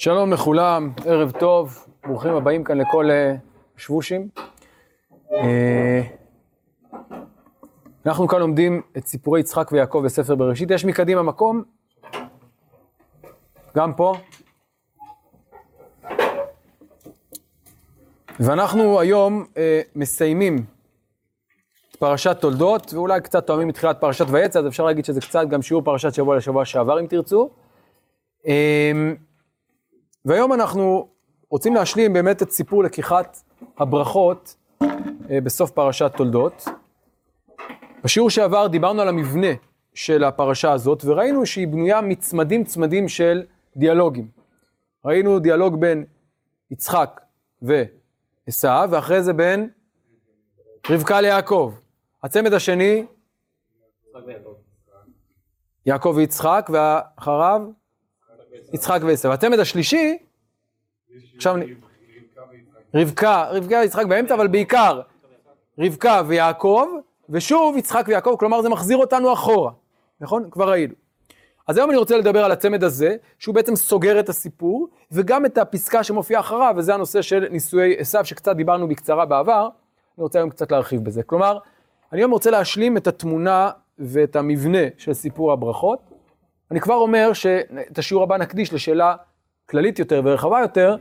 שלום לכולם, ערב טוב, ברוכים הבאים כאן לכל uh, שבושים. Uh, אנחנו כאן לומדים את סיפורי יצחק ויעקב בספר בראשית. יש מקדימה מקום? גם פה? ואנחנו היום uh, מסיימים את פרשת תולדות, ואולי קצת תואמים מתחילת פרשת ויצא, אז אפשר להגיד שזה קצת גם שיעור פרשת שבוע לשבוע שעבר אם תרצו. Uh, והיום אנחנו רוצים להשלים באמת את סיפור לקיחת הברכות אה, בסוף פרשת תולדות. בשיעור שעבר דיברנו על המבנה של הפרשה הזאת, וראינו שהיא בנויה מצמדים צמדים של דיאלוגים. ראינו דיאלוג בין יצחק ועשו, ואחרי זה בין רבקה ליעקב. הצמד השני, יעקב ויצחק, ואחריו יצחק ועשו. הצמד השלישי, עכשיו. רבקה, רבקה ויצחק באמצע, אבל בעיקר רבקה ויעקב, ושוב יצחק ויעקב, כלומר זה מחזיר אותנו אחורה, נכון? כבר ראינו. אז היום אני רוצה לדבר על הצמד הזה, שהוא בעצם סוגר את הסיפור, וגם את הפסקה שמופיעה אחריו, וזה הנושא של נישואי עשו, שקצת דיברנו בקצרה בעבר, אני רוצה היום קצת להרחיב בזה. כלומר, אני היום רוצה להשלים את התמונה ואת המבנה של סיפור הברכות, אני כבר אומר שאת השיעור הבא נקדיש לשאלה כללית יותר ורחבה יותר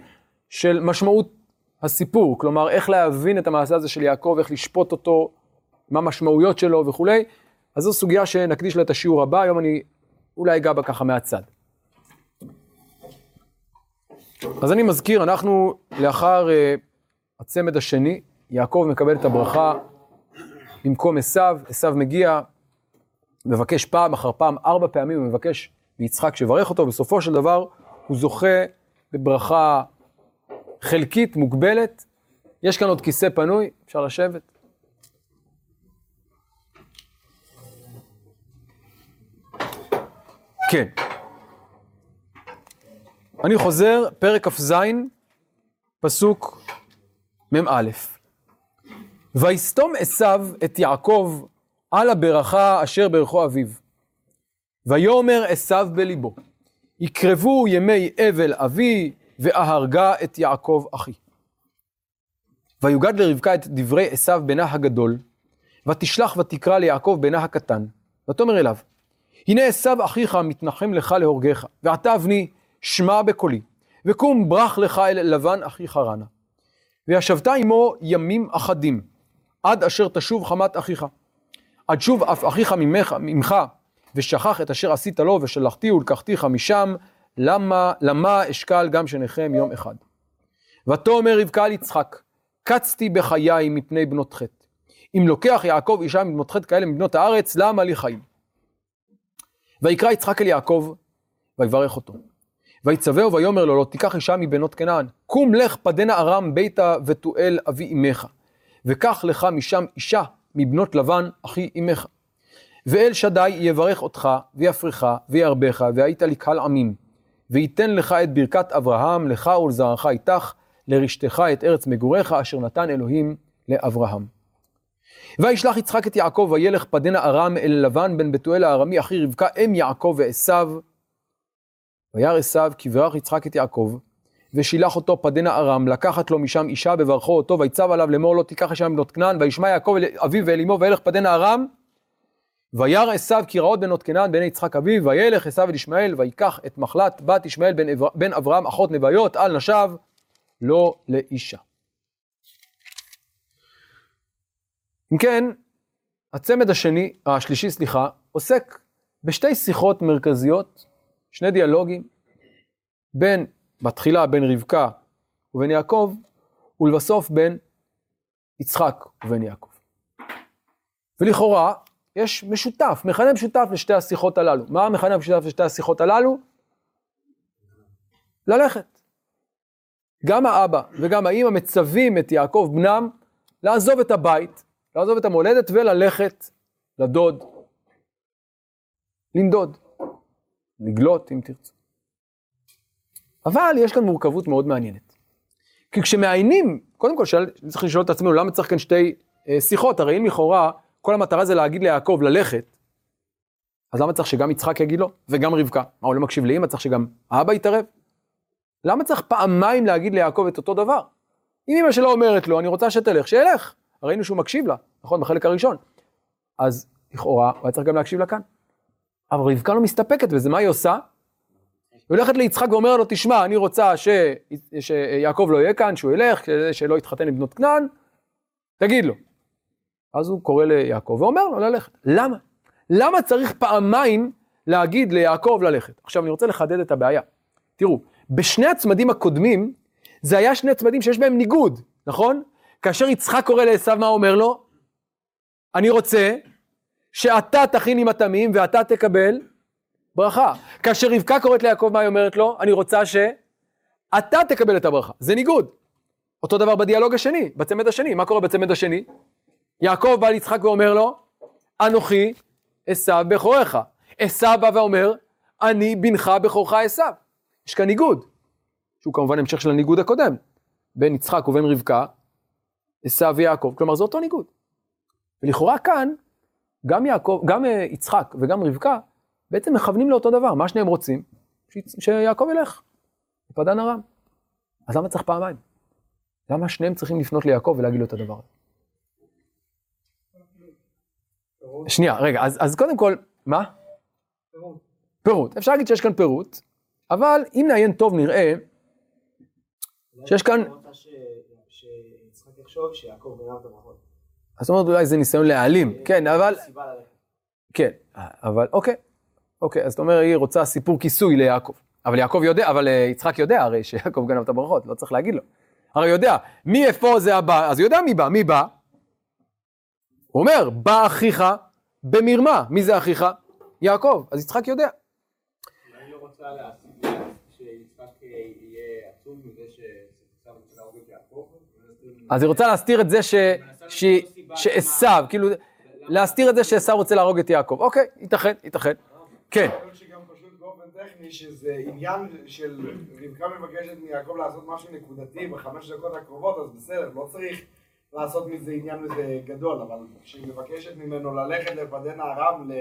של משמעות הסיפור, כלומר איך להבין את המעשה הזה של יעקב, איך לשפוט אותו, מה המשמעויות שלו וכולי, אז זו סוגיה שנקדיש לה את השיעור הבא, היום אני אולי אגע בה ככה מהצד. אז אני מזכיר, אנחנו לאחר uh, הצמד השני, יעקב מקבל את הברכה במקום עשו, עשו מגיע, מבקש פעם אחר פעם, ארבע פעמים הוא מבקש מיצחק שיברך אותו, בסופו של דבר הוא זוכה בברכה חלקית, מוגבלת. יש כאן עוד כיסא פנוי, אפשר לשבת. כן. אני חוזר, פרק כ"ז, פסוק מ"א. ויסתום עשו את יעקב על הברכה אשר ברכו אביו. ויאמר עשו בליבו, יקרבו ימי אבל אבי, ואהרגה את יעקב אחי. ויוגד לרבקה את דברי עשו בנה הגדול, ותשלח ותקרא ליעקב בנה הקטן, ותאמר אליו, הנה עשו אחיך מתנחם לך להורגך, ועתה אבני שמע בקולי, וקום ברח לך אל לבן אחיך רנה. וישבת עמו ימים אחדים, עד אשר תשוב חמת אחיך. עד שוב אף אחיך ממך, ממך, ושכח את אשר עשית לו, ושלחתי ולקחתיך משם, למה, למה אשקל גם שניכם יום אחד. ותאמר רבקה על יצחק, קצתי בחיי מפני בנות חטא. אם לוקח יעקב אישה מבנות חטא כאלה מבנות הארץ, למה לי חיים? ויקרא יצחק אל יעקב, ויברך אותו. ויצווהו ויאמר לו, לא תיקח אישה מבנות כנען. קום לך פדנה ארם ביתה ותואל אבי אמך. וקח לך משם אישה מבנות לבן, אחי אמך. ואל שדי יברך אותך, ויפריך, וירבך, והיית לי קהל עמים. וייתן לך את ברכת אברהם, לך ולזרעך איתך, לרשתך את ארץ מגוריך, אשר נתן אלוהים לאברהם. וישלח יצחק את יעקב, וילך פדנה ארם אל לבן בן בתואל הארמי, אחי רבקה, אם יעקב ועשו. וירא עשו, כי ברך יצחק את יעקב, ושילח אותו פדנה ארם, לקחת לו משם אישה בברכו אותו, ויצב עליו לאמור לו, תיקח אישה מבנות כנען, וישמע יעקב אל אביו ואל אמו, וילך פדנה ארם. וירא עשו כי רעות בנות כנען בעיני יצחק אביו, וילך עשו אל ישמעאל, ויקח את מחלת בת ישמעאל בן, אבר... בן אברהם, אחות נביות, על נשב, לא לאישה. אם כן, הצמד השני, השלישי, סליחה, עוסק בשתי שיחות מרכזיות, שני דיאלוגים, בין, בתחילה בין רבקה ובין יעקב, ולבסוף בין יצחק ובין יעקב. ולכאורה, יש משותף, מכנה משותף לשתי השיחות הללו. מה המכנה המשותף לשתי השיחות הללו? ללכת. גם האבא וגם האימא מצווים את יעקב בנם לעזוב את הבית, לעזוב את המולדת וללכת לדוד, לנדוד, לגלות אם תרצו. אבל יש כאן מורכבות מאוד מעניינת. כי כשמעיינים, קודם כל צריך לשאול את עצמנו למה צריך כאן שתי אה, שיחות, הרי אם לכאורה כל המטרה זה להגיד ליעקב ללכת, אז למה צריך שגם יצחק יגיד לו, וגם רבקה? מה, הוא לא מקשיב לאמא, צריך שגם האבא יתערב? למה צריך פעמיים להגיד ליעקב את אותו דבר? אם אמא שלו אומרת לו, אני רוצה שתלך, שילך. ראינו שהוא מקשיב לה, נכון? בחלק הראשון. אז לכאורה, הוא היה צריך גם להקשיב לה כאן. אבל רבקה לא מסתפקת בזה, מה היא עושה? היא הולכת ליצחק ואומרת לו, תשמע, אני רוצה ש... שיעקב לא יהיה כאן, שהוא ילך, שלא יתחתן עם בנות כנען, תגיד לו. אז הוא קורא ליעקב ואומר לו ללכת. למה? למה צריך פעמיים להגיד ליעקב ללכת? עכשיו אני רוצה לחדד את הבעיה. תראו, בשני הצמדים הקודמים, זה היה שני צמדים שיש בהם ניגוד, נכון? כאשר יצחק קורא לעשו, מה אומר לו? אני רוצה שאתה תכין עם התמים ואתה תקבל ברכה. כאשר רבקה קוראת ליעקב, מה היא אומרת לו? אני רוצה שאתה תקבל את הברכה. זה ניגוד. אותו דבר בדיאלוג השני, בצמד השני. מה קורה בצמד השני? יעקב בא ליצחק ואומר לו, אנוכי עשו בכורך. עשו בא ואומר, אני בנך בכורך עשו. יש כאן ניגוד, שהוא כמובן המשך של הניגוד הקודם, בין יצחק ובין רבקה, עשו ויעקב, כלומר זה אותו ניגוד. ולכאורה כאן, גם יעקב, גם אה, יצחק וגם רבקה, בעצם מכוונים לאותו דבר, מה שניהם רוצים? שיעקב ילך, לפדן ארם. אז למה צריך פעמיים? למה שניהם צריכים לפנות ליעקב ולהגיד לו את הדבר הזה? שנייה, רגע, אז, אז קודם כל, מה? פירוט. פירוט. אפשר להגיד שיש כאן פירוט, אבל אם נעיין טוב נראה שיש כאן... זאת אומרת אולי זה ניסיון להעלים, כן, אבל... כן, אבל אוקיי, אוקיי, אז אתה אומר, היא רוצה סיפור כיסוי ליעקב. אבל יעקב יודע, אבל אה, יצחק יודע הרי שיעקב גנב את הברכות, לא צריך להגיד לו. הרי יודע, מי איפה זה הבא, אז הוא יודע מי בא, מי בא? הוא אומר, בא אחיך במרמה, מי זה אחיך? יעקב, אז יצחק יודע. היא לא רוצה שיצחק יהיה עצוב מזה רוצה להרוג את יעקב? אז היא רוצה להסתיר את זה שעשו, כאילו, להסתיר את זה שעשו רוצה להרוג את יעקב. אוקיי, ייתכן, ייתכן. כן. טכני שזה עניין של רבקה מבקשת מיעקב לעשות משהו נקודתי בחמש דקות הקרובות, אז בסדר, לא צריך לעשות מזה עניין מזה גדול, אבל כשהיא מבקשת ממנו ללכת לפדן הארם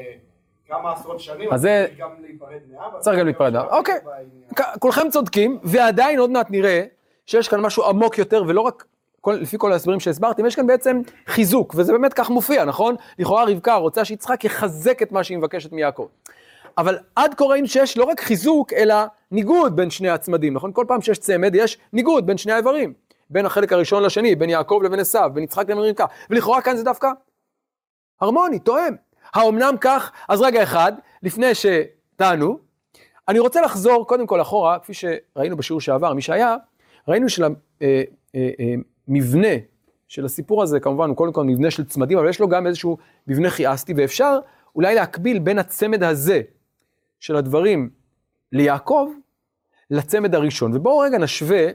לכמה עשרות שנים, אז צריך גם להיפרד מאבא. צריך גם להיפרד מאבא, אוקיי. כולכם צודקים, ועדיין עוד מעט נראה שיש כאן משהו עמוק יותר, ולא רק כל, לפי כל ההסברים שהסברתם, יש כאן בעצם חיזוק, וזה באמת כך מופיע, נכון? לכאורה רבקה רוצה שיצחק יחזק את מה שהיא מבקשת מיעקב. אבל עד כה ראינו שיש לא רק חיזוק, אלא ניגוד בין שני הצמדים, נכון? כל פעם שיש צמד, יש ניגוד בין שני האיברים. בין החלק הראשון לשני, בין יעקב לבין עשיו, בין יצחק לבין רבקה. ולכאורה כאן זה דווקא הרמוני, תואם. האומנם כך? אז רגע אחד, לפני שטענו, אני רוצה לחזור קודם כל אחורה, כפי שראינו בשיעור שעבר, מי שהיה, ראינו שלמבנה אה, אה, אה, של הסיפור הזה, כמובן, הוא קודם כל מבנה של צמדים, אבל יש לו גם איזשהו מבנה כיאסטי, ואפשר אולי להקביל בין הצמד הזה של הדברים ליעקב, לצמד הראשון. ובואו רגע נשווה,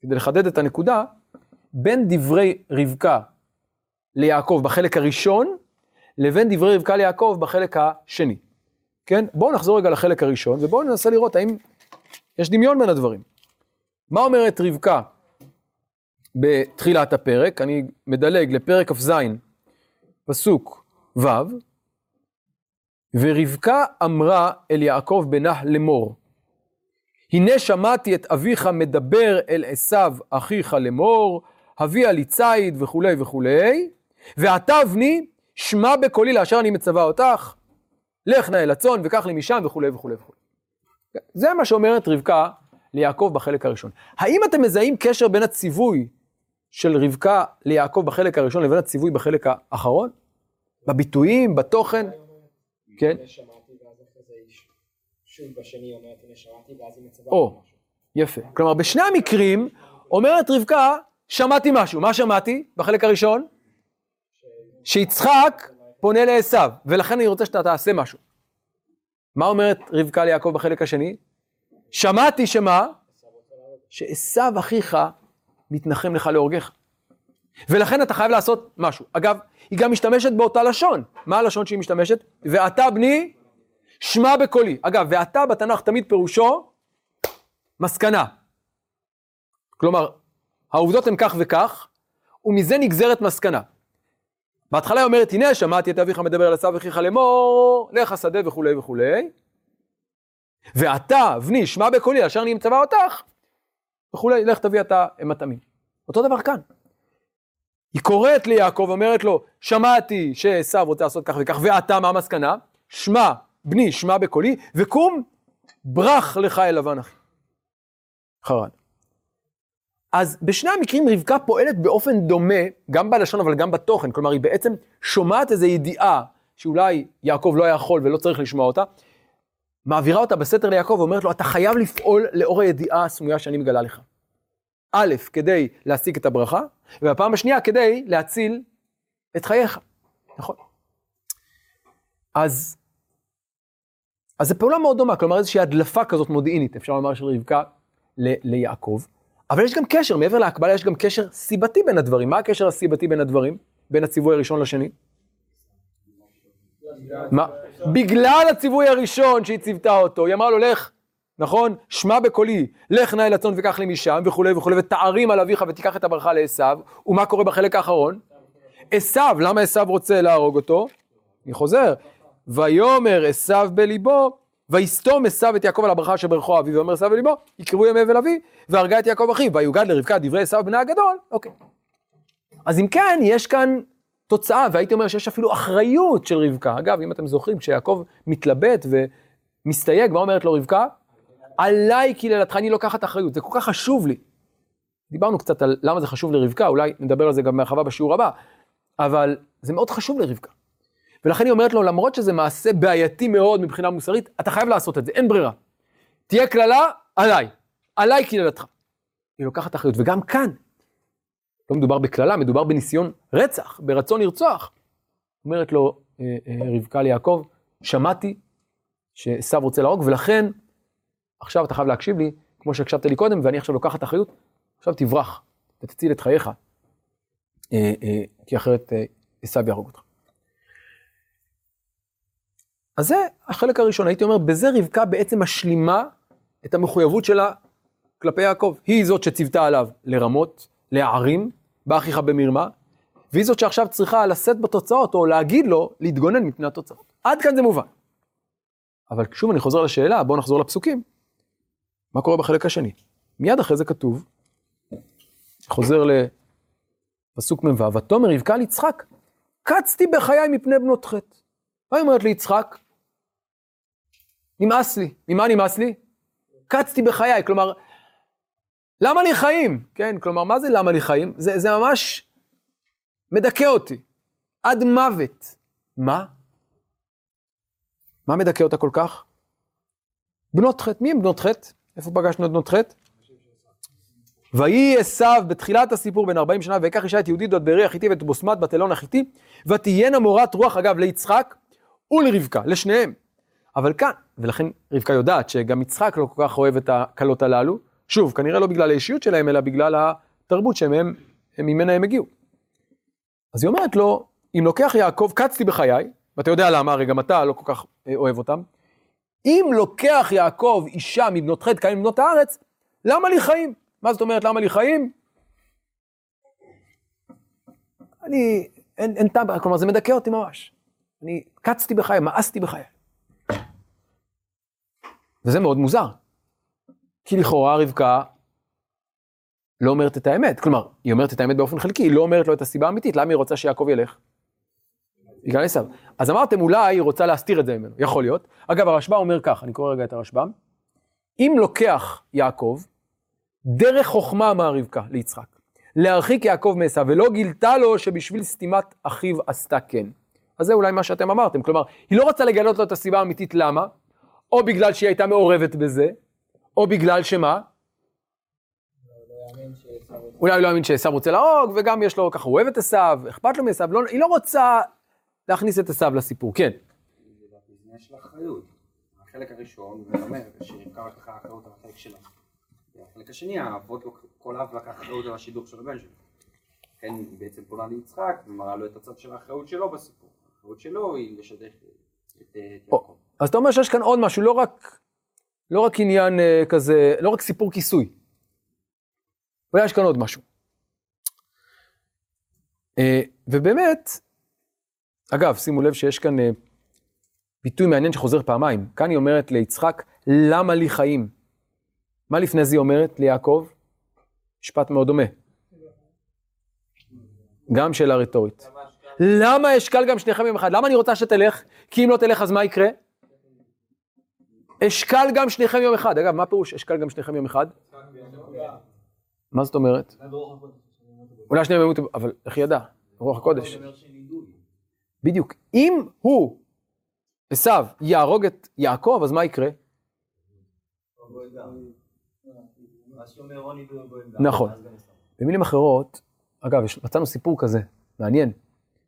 כדי לחדד את הנקודה, בין דברי רבקה ליעקב בחלק הראשון, לבין דברי רבקה ליעקב בחלק השני. כן? בואו נחזור רגע לחלק הראשון, ובואו ננסה לראות האם יש דמיון בין הדברים. מה אומרת רבקה בתחילת הפרק? אני מדלג לפרק כ"ז, פסוק ו', ורבקה אמרה אל יעקב בנה לאמור, הנה שמעתי את אביך מדבר אל עשו אחיך לאמור, הביאה לי ציד וכולי וכולי, ועתה בני שמע בקולי לאשר אני מצווה אותך, לך נא אל הצאן וקח לי משם וכולי וכולי וכולי. זה מה שאומרת רבקה ליעקב בחלק הראשון. האם אתם מזהים קשר בין הציווי של רבקה ליעקב בחלק הראשון לבין הציווי בחלק האחרון? בביטויים, בתוכן? כן. או, יפה. כלומר, בשני המקרים אומרת רבקה, שמעתי משהו. מה שמעתי בחלק הראשון? שיצחק פונה לעשו, ולכן אני רוצה שאתה תעשה משהו. מה אומרת רבקה ליעקב בחלק השני? שמעתי שמה? שעשו אחיך מתנחם לך להורגך. ולכן אתה חייב לעשות משהו. אגב, היא גם משתמשת באותה לשון. מה הלשון שהיא משתמשת? ואתה בני, שמע בקולי. אגב, ואתה בתנ"ך תמיד פירושו מסקנה. כלומר, העובדות הן כך וכך, ומזה נגזרת מסקנה. בהתחלה היא אומרת, הנה שמעתי את אביך מדבר על עשיו אחיך לאמור, לך שדה וכולי וכולי. ואתה, בני, שמע בקולי, אשר אני מצווה אותך, וכולי, לך תביא אתה מטעמים. אותו דבר כאן. היא קוראת ליעקב, אומרת לו, שמעתי שעשו רוצה לעשות כך וכך, ואתה, מה המסקנה? שמע, בני, שמע בקולי, וקום, ברח לך אל לבן אחי. חרן. אז בשני המקרים רבקה פועלת באופן דומה, גם בלשון אבל גם בתוכן, כלומר היא בעצם שומעת איזו ידיעה שאולי יעקב לא יכול ולא צריך לשמוע אותה, מעבירה אותה בסתר ליעקב ואומרת לו, אתה חייב לפעול לאור הידיעה הסמויה שאני מגלה לך. א', כדי להשיג את הברכה, והפעם השנייה כדי להציל את חייך, נכון? אז, אז זו פעולה מאוד דומה, כלומר איזושהי הדלפה כזאת מודיעינית, אפשר לומר של רבקה ל- ליעקב, אבל יש גם קשר, מעבר להקבלה יש גם קשר סיבתי בין הדברים. מה הקשר הסיבתי בין הדברים? בין הציווי הראשון לשני? מה? בגלל הציווי הראשון שהיא ציוותה אותו, היא אמרה לו, לך, נכון? שמע בקולי, לך נא אל הצאן וקח לי משם, וכולי וכולי, ותערים על אביך ותיקח את הברכה לעשו, ומה קורה בחלק האחרון? עשו, למה עשו רוצה להרוג אותו? אני חוזר, ויאמר עשו בליבו, ויסתום עשו את יעקב על הברכה שברכו אביו, ואומר עשו בליבו, יקרבו ימי אבל אבי, והרגה את יעקב אחיו, ויוגד לרבקה דברי עשו בנה הגדול, אוקיי. אז אם כן, יש כאן תוצאה, והייתי אומר שיש אפילו אחריות של רבקה. אגב, אם אתם זוכרים, כשיעקב מתלבט ומסתייג, מה אומרת לו רבקה? עליי קללתך, אני לוקחת אחריות, זה כל כך חשוב לי. דיברנו קצת על למה זה חשוב לרבקה, אולי נדבר על זה גם בהרחבה בשיעור הבא, אבל זה מאוד חשוב לרבקה. ולכן היא אומרת לו, למרות שזה מעשה בעייתי מאוד מבחינה מוסרית, אתה חייב לעשות את זה, אין ברירה. תהיה קללה, עליי, עליי קללתך. היא לוקחת אחריות, וגם כאן, לא מדובר בקללה, מדובר בניסיון רצח, ברצון לרצוח. אומרת לו אה, אה, רבקה ליעקב, שמעתי שעשו רוצה להרוג, ולכן עכשיו אתה חייב להקשיב לי, כמו שהקשבת לי קודם, ואני עכשיו לוקחת אחריות, עכשיו תברח ותציל את חייך, אה, כי אחרת עשו יהרוג אותך. אז זה החלק הראשון, הייתי אומר, בזה רבקה בעצם משלימה את המחויבות שלה כלפי יעקב. היא זאת שציוותה עליו לרמות, להערים, באחיך במרמה, והיא זאת שעכשיו צריכה לשאת בתוצאות, או להגיד לו, להתגונן מפני התוצאות. עד כאן זה מובן. אבל שוב אני חוזר לשאלה, בואו נחזור לפסוקים. מה קורה בחלק השני? מיד אחרי זה כתוב, חוזר לפסוק מ"ו, ותאמר רבקה על יצחק, קצתי בחיי מפני בנות חטא. מה היא אומרת ליצחק? נמאס לי. ממה נמאס לי? קצתי בחיי, כלומר, למה לי חיים? כן, כלומר, מה זה למה לי חיים? זה, זה ממש מדכא אותי, עד מוות. מה? מה מדכא אותה כל כך? בנות חטא. מי הם בנות חטא? איפה פגשנו את בנות חטא? ויהי עשו בתחילת הסיפור בין 40 שנה, ויקח אישה את יהודית בת בארי החיתי ואת בוסמת בת אלון החיתי, ותהיינה מורת רוח, אגב, ליצחק ולרבקה, לשניהם. אבל כאן, ולכן רבקה יודעת שגם יצחק לא כל כך אוהב את הכלות הללו, שוב, כנראה לא בגלל האישיות שלהם, אלא בגלל התרבות שמהם, ממנה הם הגיעו. אז היא אומרת לו, אם לוקח יעקב, קצתי בחיי, ואתה יודע למה, הרי גם אתה לא כל כך אה, אוהב אותם, אם לוקח יעקב אישה מבנות חטא, כאלה מבנות הארץ, למה לי חיים? מה זאת אומרת, למה לי חיים? אני, אין, אין טעם, כלומר זה מדכא אותי ממש. אני קצתי בחיי, מאסתי בחיי. וזה מאוד מוזר. כי לכאורה רבקה לא אומרת את האמת. כלומר, היא אומרת את האמת באופן חלקי, היא לא אומרת לו את הסיבה האמיתית, למה היא רוצה שיעקב ילך? בגלל עשיו. אז אמרתם, אולי היא רוצה להסתיר את זה ממנו, יכול להיות. אגב, הרשב"א אומר כך, אני קורא רגע את הרשב"א, אם לוקח יעקב, דרך חוכמה אמר רבקה ליצחק, להרחיק יעקב מעשיו, ולא גילתה לו שבשביל סתימת אחיו עשתה כן. אז זה אולי מה שאתם אמרתם, כלומר, היא לא רוצה לגלות לו את הסיבה האמיתית למה, או בגלל שהיא הייתה מעורבת בזה, או בגלל שמה? אולי הוא לא יאמין שעשו רוצה להרוג, וגם יש לו, ככה הוא אוהב את עשו, אכפת לו מעשו, לא, היא לא רוצה להכניס את עשו לסיפור, כן. יש לה אחריות. החלק הראשון, זה אומר שרבקה לקחה אחריות על החלק שלה. והחלק השני, האבות, כל אב לקח אחריות על השידוך של הבן שלו. לכן היא בעצם פונה ליצחק ומראה לו את הצד של האחריות שלו בסיפור. האחריות שלו היא לשדך את יעקב. אז אתה אומר שיש כאן עוד משהו, לא רק, לא רק עניין uh, כזה, לא רק סיפור כיסוי. אבל יש כאן עוד משהו. Uh, ובאמת, אגב, שימו לב שיש כאן uh, ביטוי מעניין שחוזר פעמיים. כאן היא אומרת ליצחק, למה לי חיים? מה לפני זה היא אומרת ליעקב? משפט מאוד דומה. גם שאלה רטורית. למה אשקל גם שניכם יום אחד? למה אני רוצה שתלך? כי אם לא תלך אז מה יקרה? אשקל גם שניכם יום אחד. אגב, מה פירוש אשקל גם שניכם יום אחד? מה זאת אומרת? אולי שניהם ימותו, אבל איך ידע? רוח הקודש. בדיוק. אם הוא, עשיו, יהרוג את יעקב, אז מה יקרה? נכון. במילים אחרות, אגב, מצאנו סיפור כזה, מעניין.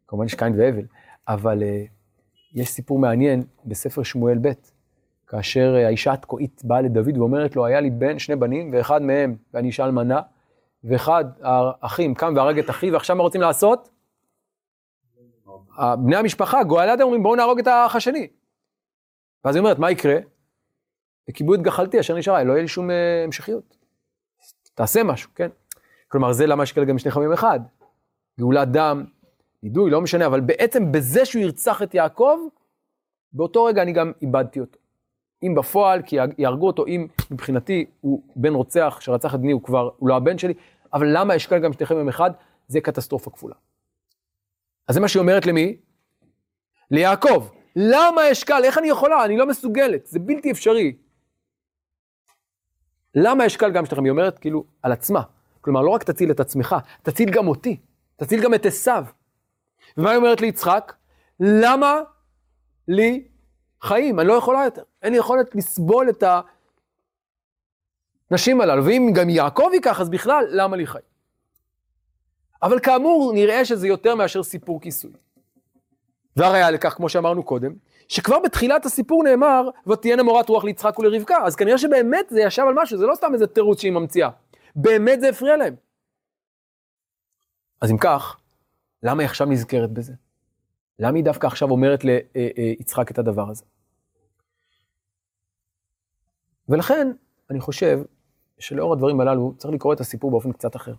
כמובן יש קין והבל, אבל uh, יש סיפור מעניין בספר שמואל ב', כאשר uh, האישה התקועית באה לדוד ואומרת לו, היה לי בן, שני בנים, ואחד מהם, ואני אישה אלמנה, ואחד האחים קם והרג את אחיו, ועכשיו מה רוצים לעשות? בני המשפחה, גואלד אומרים, בואו נהרוג את האח השני. ואז היא אומרת, מה יקרה? וקיבלו את גחלתי אשר נשארה, לא יהיה לי שום uh, המשכיות. תעשה משהו, כן? כלומר, זה למה יש כאלה גם שני חמים אחד. גאולת דם, נידוי, לא משנה, אבל בעצם בזה שהוא ירצח את יעקב, באותו רגע אני גם איבדתי אותו. אם בפועל, כי יהרגו אותו, אם מבחינתי הוא בן רוצח שרצח את בני, הוא כבר, הוא לא הבן שלי, אבל למה אשקל גם שניכם יום אחד? זה קטסטרופה כפולה. אז זה מה שהיא אומרת למי? ליעקב. למה אשקל? איך אני יכולה? אני לא מסוגלת, זה בלתי אפשרי. למה אשקל גם שניכם? היא אומרת כאילו על עצמה. כלומר, לא רק תציל את עצמך, תציל גם אותי, תציל גם את עשיו. ומה היא אומרת ליצחק? למה לי חיים? אני לא יכולה יותר. אין לי יכולת לסבול את הנשים הללו. ואם גם יעקב ייקח, אז בכלל, למה לי חיים? אבל כאמור, נראה שזה יותר מאשר סיפור כיסוי. והראיה לכך, כמו שאמרנו קודם, שכבר בתחילת הסיפור נאמר, ותהיינה מורת רוח ליצחק ולרבקה. אז כנראה שבאמת זה ישב על משהו, זה לא סתם איזה תירוץ שהיא ממציאה. באמת זה הפריע להם. אז אם כך, למה היא עכשיו נזכרת בזה? למה היא דווקא עכשיו אומרת ליצחק את הדבר הזה? ולכן, אני חושב שלאור הדברים הללו צריך לקרוא את הסיפור באופן קצת אחר.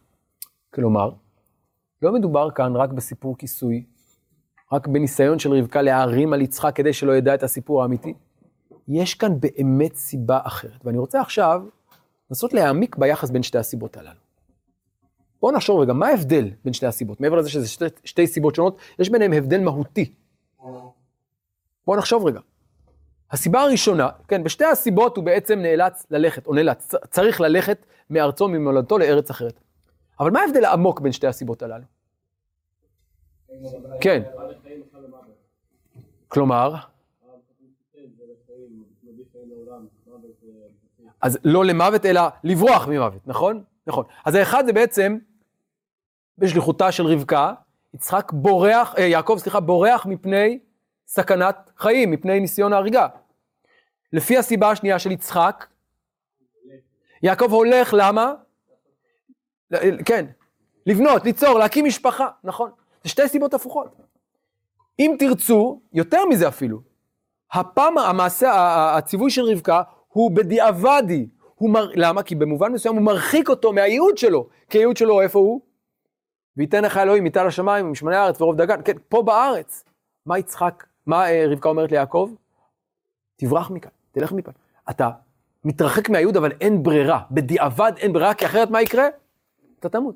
כלומר, לא מדובר כאן רק בסיפור כיסוי, רק בניסיון של רבקה להערים על יצחק כדי שלא ידע את הסיפור האמיתי. יש כאן באמת סיבה אחרת, ואני רוצה עכשיו לנסות להעמיק ביחס בין שתי הסיבות הללו. בואו נחשוב רגע, מה ההבדל בין שתי הסיבות? מעבר לזה שזה שתי, שתי סיבות שונות, יש ביניהם הבדל מהותי. בואו נחשוב רגע. הסיבה הראשונה, כן, בשתי הסיבות הוא בעצם נאלץ ללכת, או נאלץ, צריך ללכת מארצו, ממולדתו לארץ אחרת. אבל מה ההבדל העמוק בין שתי הסיבות הללו? כן. כלומר? אז לא למוות, אלא לברוח ממוות, נכון? נכון. אז האחד זה בעצם, בשליחותה של רבקה, יצחק בורח, אה, יעקב, סליחה, בורח מפני סכנת חיים, מפני ניסיון ההריגה. לפי הסיבה השנייה של יצחק, יעקב הולך, למה? כן, לבנות, ליצור, להקים משפחה, נכון. זה שתי סיבות הפוכות. אם תרצו, יותר מזה אפילו, הפעם, המעשה, הציווי של רבקה הוא בדיעבדי. הוא מר... למה? כי במובן מסוים הוא מרחיק אותו מהייעוד שלו. כי הייעוד שלו, איפה הוא? וייתן לך אלוהים מטל השמיים ומשמני הארץ ורוב דגן. כן, פה בארץ. מה יצחק, מה אה, רבקה אומרת ליעקב? תברח מכאן, תלך מכאן. אתה מתרחק מהייעוד, אבל אין ברירה. בדיעבד אין ברירה, כי אחרת מה יקרה? אתה תמות.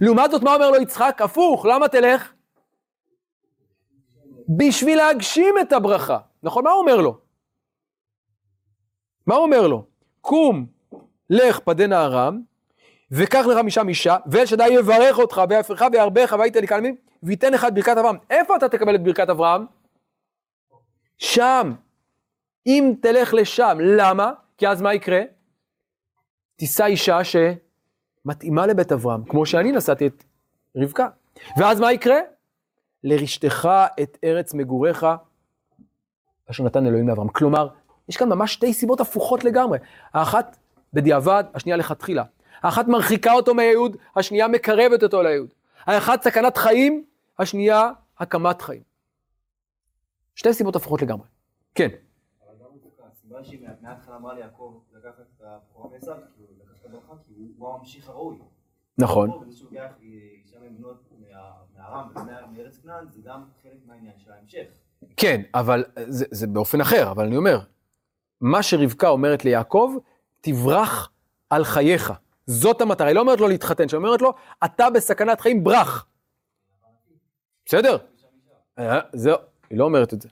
לעומת זאת, מה אומר לו יצחק? הפוך, למה תלך? בשביל להגשים את הברכה. נכון? מה הוא אומר לו? מה הוא אומר לו? קום, לך פדה ארם, וקח לך משם אישה, ואל שדי יברך אותך, ויפרך וירבך, והיית לי כלמים, וייתן לך את ברכת אברהם. איפה אתה תקבל את ברכת אברהם? שם. אם תלך לשם, למה? כי אז מה יקרה? תישא אישה שמתאימה לבית אברהם, כמו שאני נשאתי את רבקה. ואז מה יקרה? לרשתך את ארץ מגוריך, אשר נתן אלוהים לאברהם. כלומר, יש כאן ממש שתי סיבות הפוכות לגמרי. האחת בדיעבד, השנייה לכתחילה. האחת מרחיקה אותו מהייעוד, השנייה מקרבת אותו לייעוד. האחת סכנת חיים, השנייה הקמת חיים. שתי סיבות הפוכות לגמרי. כן. אבל גם הסיבה שהיא מההתחלה אמרה ליעקב לקחת את הבכורה כאילו לקחת את הברכה, כי הוא הממשיך הראוי. נכון. כן, אבל זה, זה באופן אחר, אבל אני אומר, מה שרבקה אומרת ליעקב, תברח על חייך. זאת המטרה, היא לא אומרת לו להתחתן, היא אומרת לו, אתה בסכנת חיים, ברח. בסדר? אה, זהו, היא לא אומרת את זה.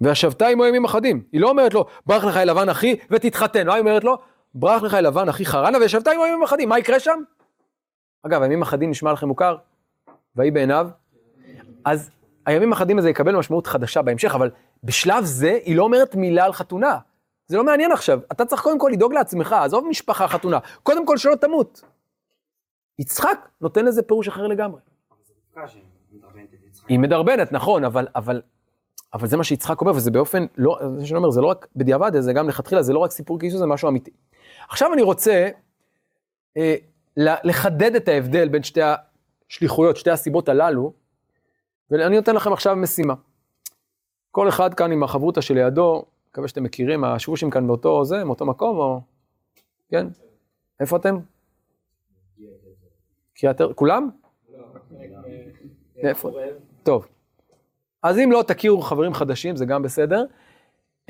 וישבת עמו ימים אחדים. היא לא אומרת לו, ברח לך אל לבן אחי ותתחתן. מה היא אומרת לו? ברח לך אל לבן אחי חרנה וישבת עמו ימים אחדים. מה יקרה שם? אגב, הימים אחדים נשמע לכם מוכר? ויהי בעיניו? אז הימים האחדים הזה יקבל משמעות חדשה בהמשך, אבל בשלב זה היא לא אומרת מילה על חתונה. זה לא מעניין עכשיו, אתה צריך קודם כל לדאוג לעצמך, עזוב משפחה, חתונה, קודם כל שלא תמות. יצחק נותן לזה פירוש אחר לגמרי. היא מדרבנת, נכון, אבל, אבל, אבל זה מה שיצחק אומר, וזה באופן, לא, זה שאני אומר, זה לא רק בדיעבד, זה גם לכתחילה, זה לא רק סיפור כיסוס, זה משהו אמיתי. עכשיו אני רוצה אה, לחדד את ההבדל בין שתי השליחויות, שתי הסיבות הללו, ואני נותן לכם עכשיו משימה. כל אחד כאן עם החברותא שלידו, מקווה שאתם מכירים, השבושים כאן באותו זה, מאותו מקום, או... כן? איפה אתם? קריית כולם? איפה? טוב. אז אם לא תכירו חברים חדשים, זה גם בסדר.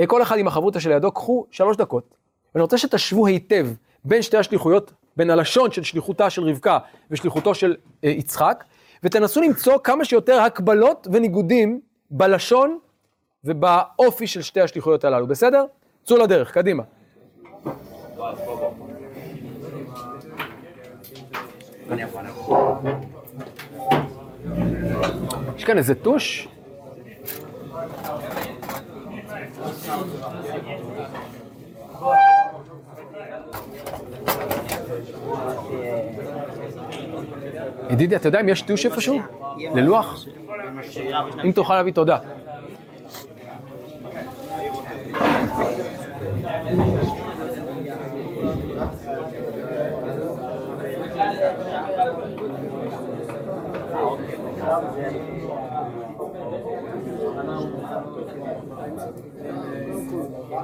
אה, כל אחד עם החברותא שלידו, קחו שלוש דקות. ואני רוצה שתשוו היטב בין שתי השליחויות, בין הלשון של שליחותה של רבקה ושליחותו של אה, יצחק, ותנסו למצוא כמה שיותר הקבלות וניגודים בלשון ובאופי של שתי השליחויות הללו, בסדר? צאו לדרך, קדימה. יש כאן איזה טוש? ידידי, אתה יודע אם יש טוש איפשהו? ללוח? אם תוכל להביא תודה.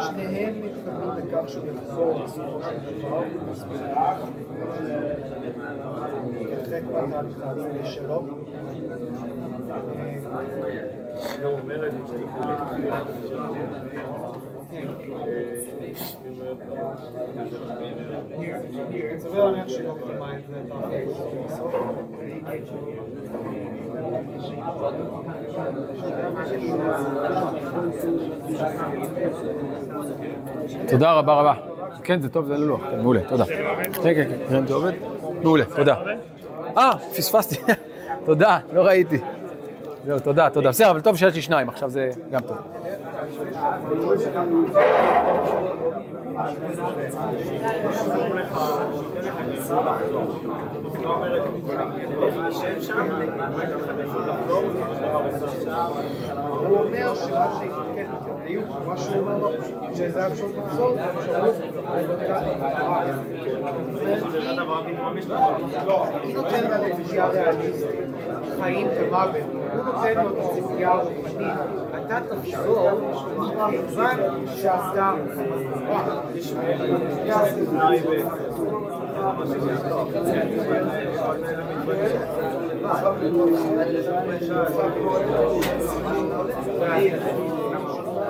שניהם מתכוונים לכך שהוא יחזור בסופו של דבר, כחלק מהתהליכים לשלום. סביר להניח שהיא לא קיימה את זה בסוף. תודה רבה רבה. כן, זה טוב, זה ללוח. כן, מעולה, תודה. כן, כן, כן, זה עובד? מעולה, תודה. אה, פספסתי. תודה, לא ראיתי. זהו, תודה, תודה. בסדר, אבל טוב שיש לי שניים, עכשיו זה גם טוב. הוא אומר שמה שיתקן בדיוק, מה שהוא אומר לו, שזה היה פשוט לחזור, היא נותנת לו ציפייה ריאליסטית, חיים ומוות, הוא נותן לו את הציפייה הרוחנית, Fakat su var şahsta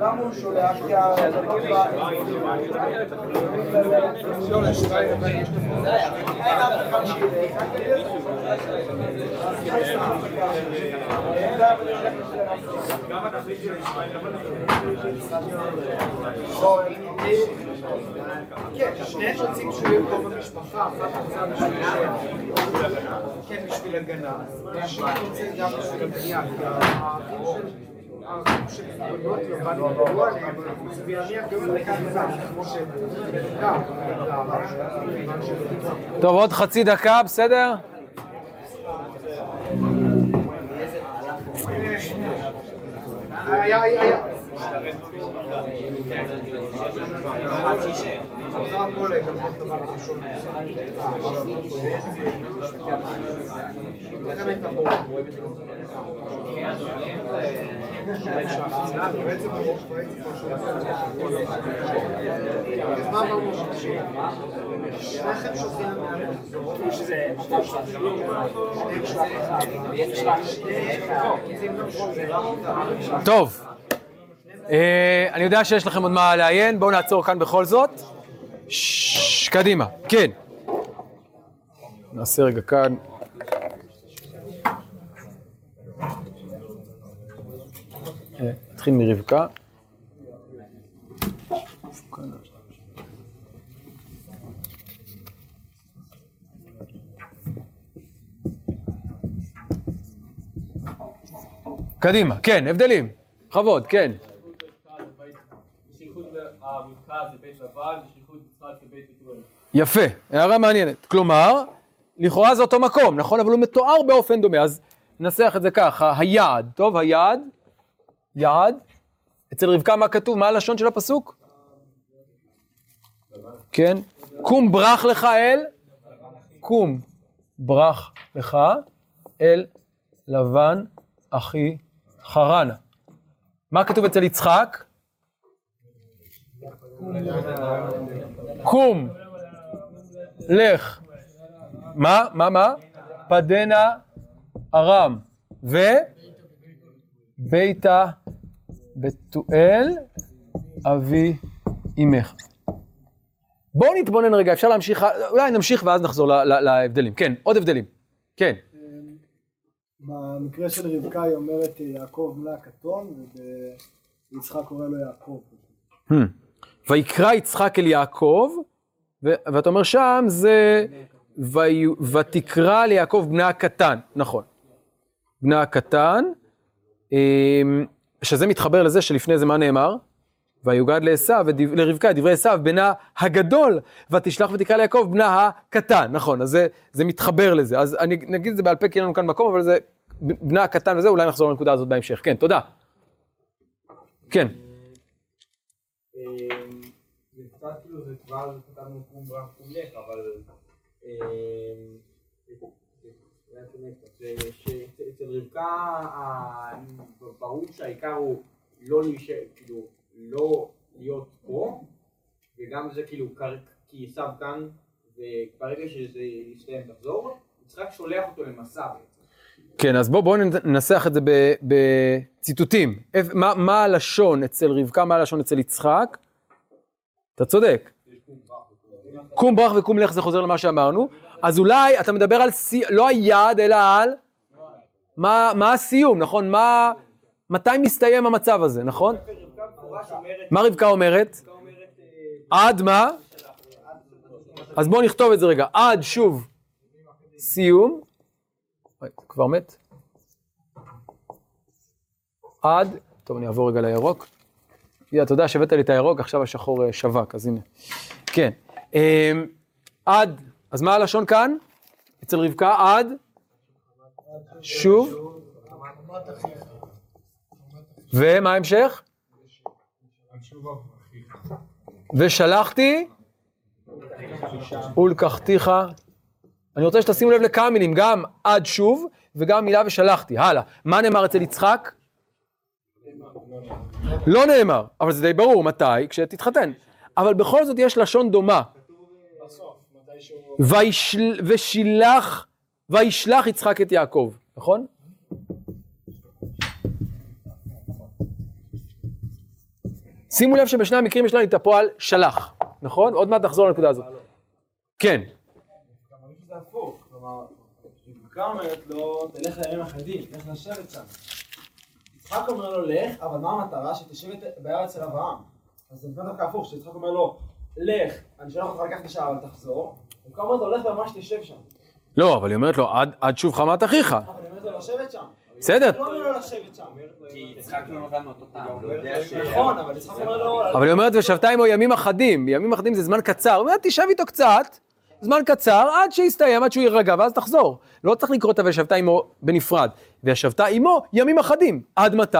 למה הוא שולח? כי ה... כן, שניהם רוצים שהוא יהיה פה במשפחה, אחת רוצה בשביל כן, בשביל הגנה, והשני רוצה גם בשביל הבנייה, כי טוב, עוד חצי דקה, בסדר? היה. טוב, אה, אני יודע שיש לכם עוד מה לעיין, בואו נעצור כאן בכל זאת. קדימה, כן. נעשה רגע כאן. נתחיל מרבקה. קדימה, כן, הבדלים. בכבוד, כן. יפה, הערה מעניינת. כלומר, לכאורה זה אותו מקום, נכון? אבל הוא מתואר באופן דומה, אז ננסח את זה ככה, היעד, טוב, היעד, יעד, אצל רבקה מה כתוב? מה הלשון של הפסוק? כן, קום ברח לך אל, קום ברח לך אל לבן אחי חרנה. מה כתוב אצל יצחק? קום, לך. מה? מה? מה? פדנה ארם. ו? בתואל אבי אמך. בואו נתבונן רגע, אפשר להמשיך, אולי נמשיך ואז נחזור להבדלים. כן, עוד הבדלים. כן. במקרה של רבקה היא אומרת יעקב מלא הקטון, וביצחק קורא לו יעקב. Hmm. ויקרא יצחק אל יעקב, ואתה אומר שם זה "ויו- ותקרא ליעקב בנה הקטן, נכון. בנה הקטן, אמ, שזה מתחבר לזה שלפני זה מה נאמר? ויוגד לעשו, לרבקה, דברי עשו, בנה הגדול, ותשלח ותקרא ליעקב בנה הקטן, נכון, אז זה, זה מתחבר לזה. אז אני נגיד את זה בעל פה כי אין לנו כאן מקום, אבל זה בנה הקטן וזה, אולי נחזור לנקודה הזאת בהמשך. כן, תודה. כן. קצת כאילו, זה כבר כתבנו קום ברם קום אבל... שאצל רבקה, ברור שהעיקר הוא לא להישאר, כאילו, לא להיות פה, וגם זה כאילו, כי עשו כאן, וברגע שזה יסתיים תחזור, יצחק שולח אותו למסע בעצם. כן, אז בואו בוא ננסח את זה בציטוטים. מה, מה הלשון אצל רבקה, מה הלשון אצל יצחק? אתה צודק. קום ברח וקום לך זה חוזר למה שאמרנו. אז אולי אתה מדבר על, סי... לא היעד, אלא על... מה, מה הסיום, נכון? מה... מתי מסתיים המצב הזה, נכון? מה רבקה אומרת? עד מה? אז בואו נכתוב את זה רגע. עד, שוב, סיום. כבר מת? עד, טוב, אני אעבור רגע לירוק. תודה שהבאת לי את הירוק, עכשיו השחור אה, שווק, אז הנה. כן. אמ, עד, אז מה הלשון כאן? אצל רבקה, עד? שוב? ומה ההמשך? ושלחתי ולקחתיך. אני רוצה שתשימו לב לכמה מילים, גם עד שוב וגם מילה ושלחתי. הלאה. מה נאמר אצל יצחק? לא נאמר, אבל זה די ברור, מתי? כשתתחתן. אבל בכל זאת יש לשון דומה. וישל... ושילח, וישלח יצחק את יעקב, נכון? שימו לב שבשני המקרים יש לנו את הפועל שלח, נכון? עוד מעט נחזור לנקודה הזאת. כן, אומרת לו, תלך לימים אחדים, לך לשבת שם. יצחק אומר לו, לך, אבל מה המטרה? שתשב ביער אצל אברהם. אז זה דווקא הפוך, שיצחק אומר לו, לך, אני שולח אותך לקחת שעה, אבל. רבקה אומרת לו, לך וממש תשב שם. לא, אבל היא אומרת לו, עד, עד שוב חמת אחיך. אבל היא אומרת לו לשבת שם. בסדר, לא לא לא. נכון, אבל היא אומרת, ושבתה עמו ימים אחדים, ימים אחדים זה זמן קצר, היא אומרת, תשב איתו קצת, זמן קצר, עד שיסתיים, עד שהוא יירגע, ואז תחזור. לא צריך לקרוא את וישבתה עמו בנפרד. וישבתה עמו ימים אחדים. עד מתי?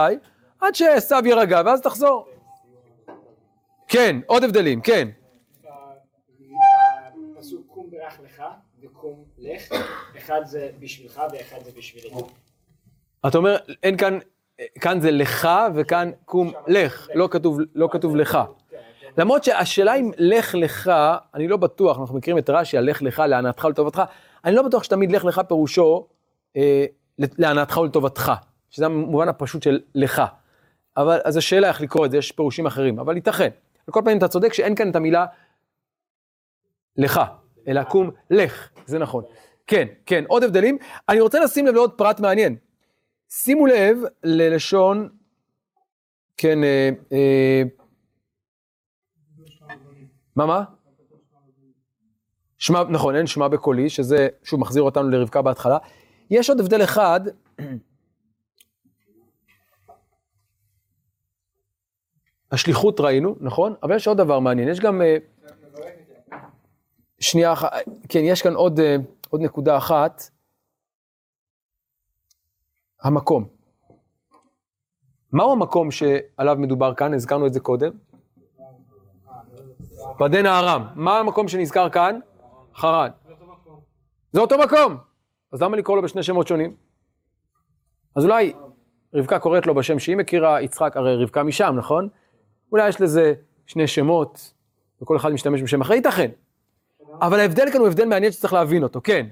עד שעשו יירגע, ואז תחזור. כן, עוד הבדלים, כן. וקום לך, אחד זה בשבילך ואחד זה בשבילי. אתה אומר, אין כאן, כאן זה לך וכאן קום לך, לא כתוב, לא כתוב לך. למרות שהשאלה אם לך לך, אני לא בטוח, אנחנו מכירים את רש"י, הלך לך להנאתך ולטובתך, אני לא בטוח שתמיד לך לך פירושו אה, להנאתך ולטובתך, שזה המובן הפשוט של לך. אבל, אז השאלה איך לקרוא את זה, יש פירושים אחרים, אבל ייתכן. על כל פנים אתה צודק שאין כאן את המילה לך, אלא קום לך, זה נכון. כן, כן, עוד הבדלים. אני רוצה לשים לב לעוד פרט מעניין. שימו לב ללשון, כן, אה, אה, מה, מה? שמע, נכון, אין שמע בקולי, שזה, שוב, מחזיר אותנו לרבקה בהתחלה. יש עוד הבדל אחד, השליחות ראינו, נכון? אבל יש עוד דבר מעניין, יש גם... שנייה אחת, כן, יש כאן עוד, אה, עוד נקודה אחת. המקום. מהו המקום שעליו מדובר כאן? הזכרנו את זה קודם. פדן הארם. מה המקום שנזכר כאן? חרן. זה אותו מקום. אז למה לקרוא לו בשני שמות שונים? אז אולי רבקה קוראת לו בשם שהיא מכירה, יצחק, הרי רבקה משם, נכון? אולי יש לזה שני שמות, וכל אחד משתמש בשם אחר, ייתכן. אבל ההבדל כאן הוא הבדל מעניין שצריך להבין אותו, כן.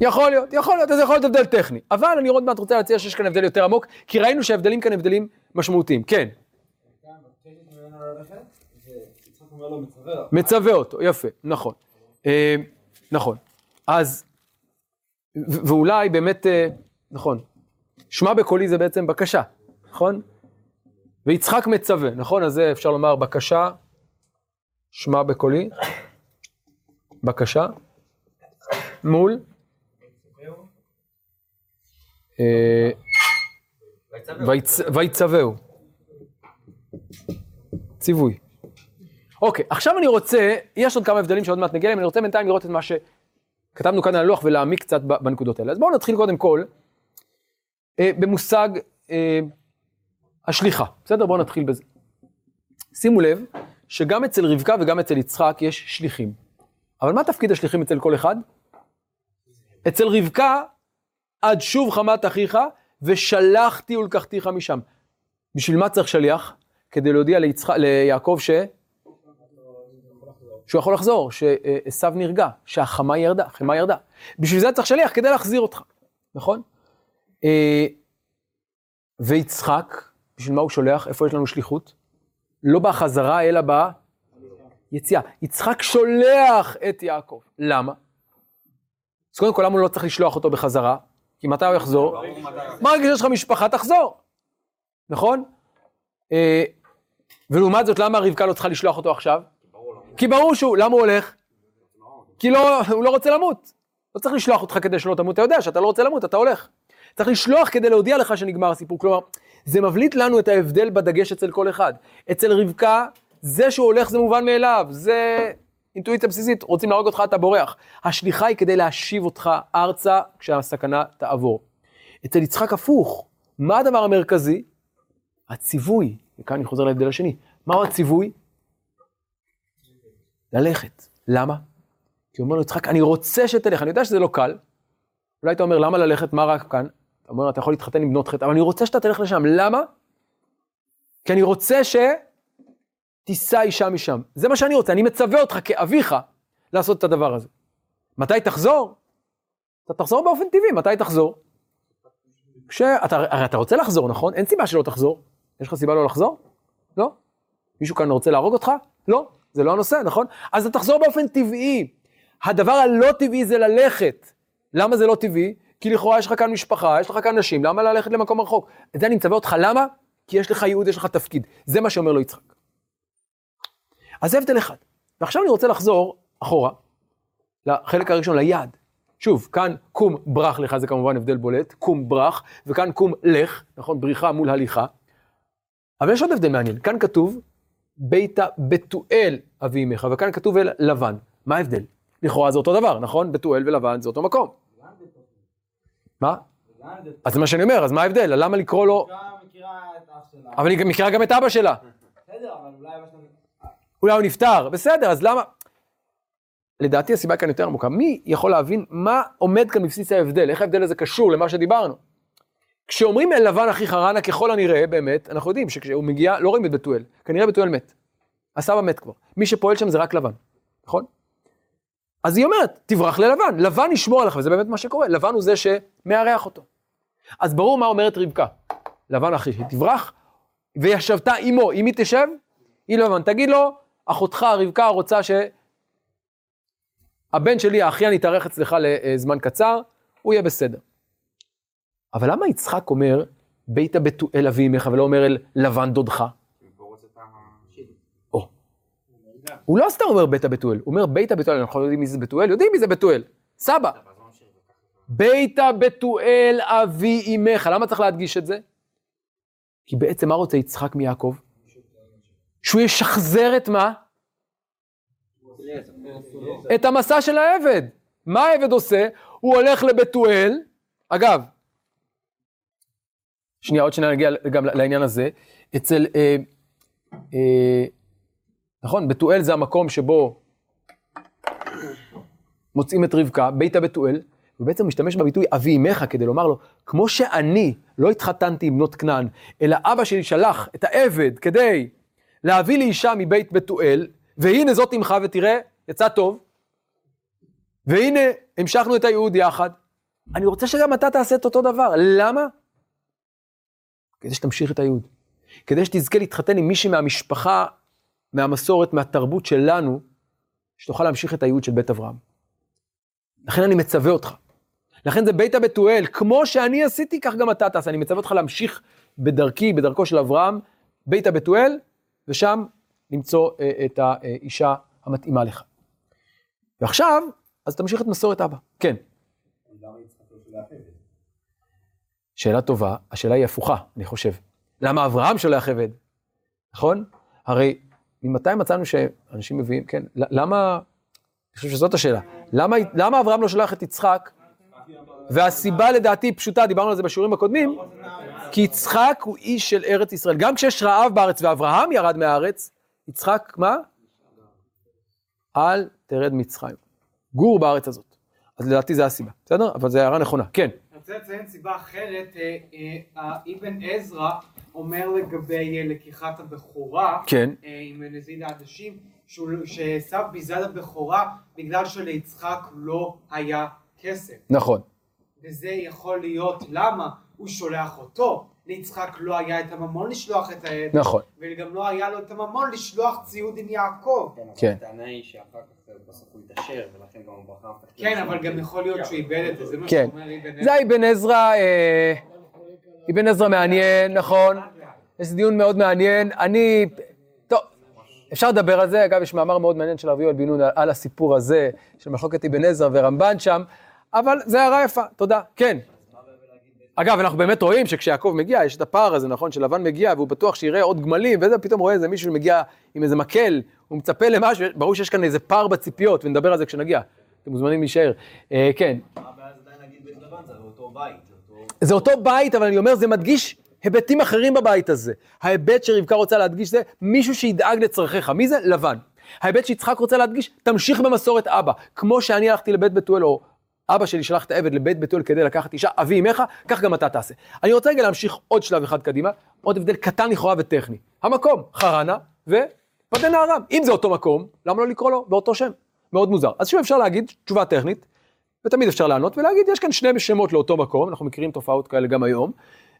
יכול להיות, יכול להיות, אז יכול להיות הבדל טכני. אבל אני עוד מעט רוצה להציע שיש כאן הבדל יותר עמוק, כי ראינו שההבדלים כאן הבדלים משמעותיים. כן, מצווה אותו, יפה, נכון. אה, נכון. אז, ואולי באמת, אה, נכון, שמע בקולי זה בעצם בקשה, נכון? ויצחק מצווה, נכון? אז זה אפשר לומר בקשה, שמע בקולי, בקשה, מול, אה, ויצ- ויצווהו. ציווי. אוקיי, עכשיו אני רוצה, יש עוד כמה הבדלים שעוד מעט נגיע אליהם, אני רוצה בינתיים לראות את מה שכתבנו כאן על הלוח ולהעמיק קצת בנקודות האלה. אז בואו נתחיל קודם כל אה, במושג אה, השליחה, בסדר? בואו נתחיל בזה. שימו לב שגם אצל רבקה וגם אצל יצחק יש שליחים. אבל מה תפקיד השליחים אצל כל אחד? אצל רבקה, עד שוב חמת אחיך, ושלחתי ולקחתיך משם. בשביל מה צריך שליח? כדי להודיע ליצח... ליעקב ש... שהוא יכול לחזור, שעשו נרגע, שהחמה ירדה, החמה ירדה. בשביל זה צריך שליח, כדי להחזיר אותך, נכון? אה, ויצחק, בשביל מה הוא שולח? איפה יש לנו שליחות? לא בחזרה, אלא ביציאה. יצחק שולח את יעקב. למה? אז קודם כל, למה הוא לא צריך לשלוח אותו בחזרה? כי מתי הוא יחזור? ברגע שיש לך משפחה, תחזור. נכון? אה, ולעומת זאת, למה רבקה לא צריכה לשלוח אותו עכשיו? כי ברור שהוא, למה הוא הולך? כי לא, הוא לא רוצה למות. לא צריך לשלוח אותך כדי שלא תמות, אתה יודע שאתה לא רוצה למות, אתה הולך. צריך לשלוח כדי להודיע לך שנגמר הסיפור. כלומר, זה מבליט לנו את ההבדל בדגש אצל כל אחד. אצל רבקה, זה שהוא הולך זה מובן מאליו, זה אינטואיציה בסיסית, רוצים להרוג אותך, אתה בורח. השליחה היא כדי להשיב אותך ארצה כשהסכנה תעבור. אצל יצחק הפוך. מה הדבר המרכזי? הציווי. וכאן אני חוזר להבדל השני. מהו הציווי? ללכת. למה? כי הוא אומר לו, יצחק, אני רוצה שתלך. אני יודע שזה לא קל. אולי אתה אומר, למה ללכת? מה רק כאן? אומר, אתה יכול להתחתן עם בנות חטא, אבל אני רוצה שאתה תלך לשם. למה? כי אני רוצה שתישא אישה משם. זה מה שאני רוצה, אני מצווה אותך כאביך לעשות את הדבר הזה. מתי תחזור? אתה תחזור באופן טבעי, מתי תחזור? כשאתה, הרי אתה רוצה לחזור, נכון? אין סיבה שלא תחזור. יש לך סיבה לא לחזור? לא. מישהו כאן רוצה להרוג אותך? לא. זה לא הנושא, נכון? אז אתה תחזור באופן טבעי. הדבר הלא טבעי זה ללכת. למה זה לא טבעי? כי לכאורה יש לך כאן משפחה, יש לך כאן נשים, למה ללכת למקום רחוק? את זה אני מצווה אותך, למה? כי יש לך ייעוד, יש לך תפקיד. זה מה שאומר לו יצחק. אז זה הבדל אחד. ועכשיו אני רוצה לחזור אחורה, לחלק הראשון, ליעד. שוב, כאן קום ברח לך, זה כמובן הבדל בולט, קום ברח, וכאן קום לך, נכון? בריחה מול הליכה. אבל יש עוד הבדל מעניין, כאן כתוב, ביתה בתואל אבי אמך, וכאן כתוב אל לבן. מה ההבדל? לכאורה זה אותו דבר, נכון? בתואל ולבן זה אותו מקום. מה? אז זה מה שאני אומר, אז מה ההבדל? למה לקרוא לו... אבל היא מכירה גם את אבא שלה. בסדר, אבל אולי הוא נפטר, בסדר, אז למה... לדעתי הסיבה כאן יותר עמוקה. מי יכול להבין מה עומד כאן בבסיס ההבדל? איך ההבדל הזה קשור למה שדיברנו? כשאומרים אל לבן אחי חרנה, ככל הנראה, באמת, אנחנו יודעים שכשהוא מגיע, לא רואים את בתואל, כנראה בתואל מת. הסבא מת כבר. מי שפועל שם זה רק לבן, נכון? אז היא אומרת, תברח ללבן, לבן ישמור עליך, וזה באמת מה שקורה, לבן הוא זה שמארח אותו. אז ברור מה אומרת רבקה, לבן אחי, תברח, וישבתה עמו, אם היא תשב, היא לבן, תגיד לו, אחותך רבקה רוצה שהבן שלי, האחיין, יתארח אצלך לזמן קצר, הוא יהיה בסדר. אבל למה יצחק אומר, ביתה בתואל אבי אמך, ולא אומר אל לבן דודך? הוא לא סתם אומר ביתה בתואל, הוא אומר ביתה בתואל, אנחנו לא יודעים מי זה בתואל, יודעים מי זה בתואל, סבא. ביתה בתואל אבי אמך, למה צריך להדגיש את זה? כי בעצם מה רוצה יצחק מיעקב? שהוא ישחזר את מה? את המסע של העבד. מה העבד עושה? הוא הולך לבתואל, אגב, שנייה, עוד שנייה נגיע גם לעניין הזה. אצל, אה, אה, נכון, בתואל זה המקום שבו מוצאים את רבקה, ביתה בתואל, ובעצם משתמש בביטוי אבי אמך כדי לומר לו, כמו שאני לא התחתנתי עם בנות כנען, אלא אבא שלי שלח את העבד כדי להביא לי אישה מבית בתואל, והנה זאת עמך ותראה, יצא טוב, והנה המשכנו את הייעוד יחד. אני רוצה שגם אתה תעשה את אותו דבר, למה? כדי שתמשיך את הייעוד. כדי שתזכה להתחתן עם מישהי מהמשפחה, מהמסורת, מהתרבות שלנו, שתוכל להמשיך את הייעוד של בית אברהם. לכן אני מצווה אותך. לכן זה בית הבתואל, כמו שאני עשיתי, כך גם אתה תעשה. אני מצווה אותך להמשיך בדרכי, בדרכו של אברהם, בית הבתואל, ושם למצוא אה, את האישה המתאימה לך. ועכשיו, אז תמשיך את מסורת אבא. כן. שאלה טובה, השאלה היא הפוכה, אני חושב. למה אברהם שולח עבד? נכון? הרי ממתי מצאנו שאנשים מביאים, כן, למה, אני חושב שזאת השאלה. למה, למה אברהם לא שולח את יצחק? והסיבה לדעתי פשוטה, דיברנו על זה בשיעורים הקודמים, כי יצחק הוא איש של ארץ ישראל. גם כשיש רעב בארץ ואברהם ירד מהארץ, יצחק, מה? אל תרד מצרים. גור בארץ הזאת. אז לדעתי זה הסיבה, בסדר? אבל זו הערה נכונה. כן. אני רוצה לציין סיבה אחרת, אה, אה, אבן עזרא אומר לגבי אה, לקיחת הבכורה, כן. עם נזיד העדשים, שעשו ביזה לבכורה בגלל שליצחק לא היה כסף. נכון. וזה יכול להיות למה הוא שולח אותו, ליצחק לא היה את הממון לשלוח את העד, נכון. וגם לא היה לו את הממון לשלוח ציוד עם יעקב. כן. הטענה היא שאחר כך בסוף הוא התעשר, ולכן גם הוא בחר... כן, אבל גם יכול להיות שהוא איבד את זה, זה מה כן. שאומר אבן עזרא. זה אבן עזרא, אה, אבן עזרא מעניין, נכון. יש דיון מאוד מעניין. אני, טוב, אפשר לדבר על זה. אגב, יש מאמר מאוד מעניין של רבי יואל בן נון על- על הסיפור הזה, של מחלוקת אבן עזרא ורמב"ן שם, אבל זה הערה יפה, תודה. כן. אגב, אנחנו באמת רואים שכשיעקב מגיע, יש את הפער הזה, נכון? שלבן מגיע והוא בטוח שיראה עוד גמלים, וזה פתאום רואה איזה מישהו שמגיע עם איזה מקל, הוא מצפה למשהו, ברור שיש כאן איזה פער בציפיות, ונדבר על זה כשנגיע. אתם מוזמנים להישאר. אה, כן. זה אותו בית, אבל אני אומר, זה מדגיש היבטים אחרים בבית הזה. ההיבט שרבקה רוצה להדגיש זה מישהו שידאג לצרכיך. מי זה? לבן. ההיבט שיצחק רוצה להדגיש, תמשיך במסורת אבא. כמו שאני הלכתי לבית בתואל, או אבא שלי שלח את העבד לבית בתואל כדי לקחת אישה, אבי אמך, כך גם אתה תעשה. אני רוצה רגע להמשיך עוד שלב אחד קדימה, עוד הבדל קטן לכאורה וטכני. המקום, חרנה ופדן הארם. אם זה אותו מקום, למה לא לקרוא לו באותו שם? מאוד מוזר. אז שוב אפשר להגיד, תשובה טכנית, ותמיד אפשר לענות ולהגיד, יש כאן שני שמות לאותו מקום, אנחנו מכירים תופעות כאלה גם היום,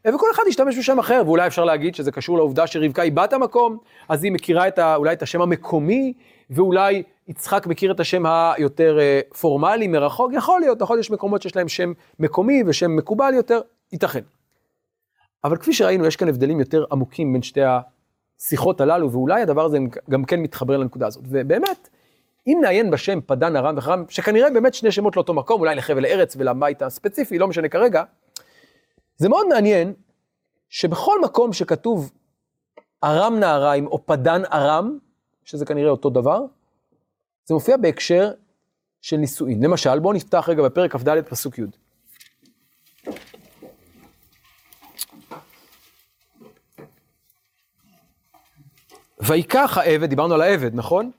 וכל אחד ישתמש בשם אחר, ואולי אפשר להגיד שזה קשור לעובדה שרבקה היא בת המקום, אז היא מכירה את ה, אולי את השם המקומי, ואולי יצחק מכיר את השם היותר אה, פורמלי מרחוק, יכול להיות, נכון, יש מקומות שיש להם שם מקומי ושם מקובל יותר, ייתכן. אבל כפי שראינו, יש כאן הבדלים יותר עמוקים בין שתי השיחות הללו, ואולי הדבר הזה גם כן מתחבר לנקודה הזאת. ובאמת, אם נעיין בשם פדן ארם וחרם, שכנראה באמת שני שמות לאותו מקום, אולי לחבל ארץ ולבית הספציפי, לא משנה כרגע, זה מאוד מעניין שבכל מקום שכתוב ארם נהריים או פדן ארם, שזה כנראה אותו דבר, זה מופיע בהקשר של נישואין. למשל, בואו נפתח רגע בפרק כ"ד פסוק י'. ויקח העבד, דיברנו על העבד, נכון?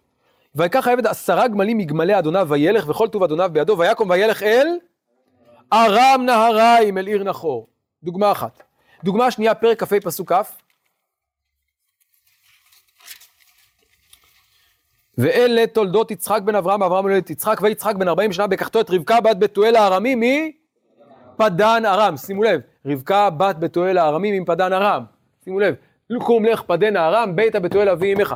ויקח העבד עשרה גמלים מגמלי אדוניו וילך וכל טוב אדוניו בידו ויקום וילך אל ארם נהריים אל עיר נחור. דוגמה אחת. דוגמה שנייה, פרק כ"ה פסוק כ'. ואלה תולדות יצחק בן אברהם, אברהם בן יצחק, ויצחק בן 40 שנה בקחתו את רבקה בת בתואל הארמי מפדן ארם. שימו לב, רבקה בת בתואל הארמי מפדן ארם. שימו לב, קום לך פדן הארם, ביתה בתואל אבי אמך.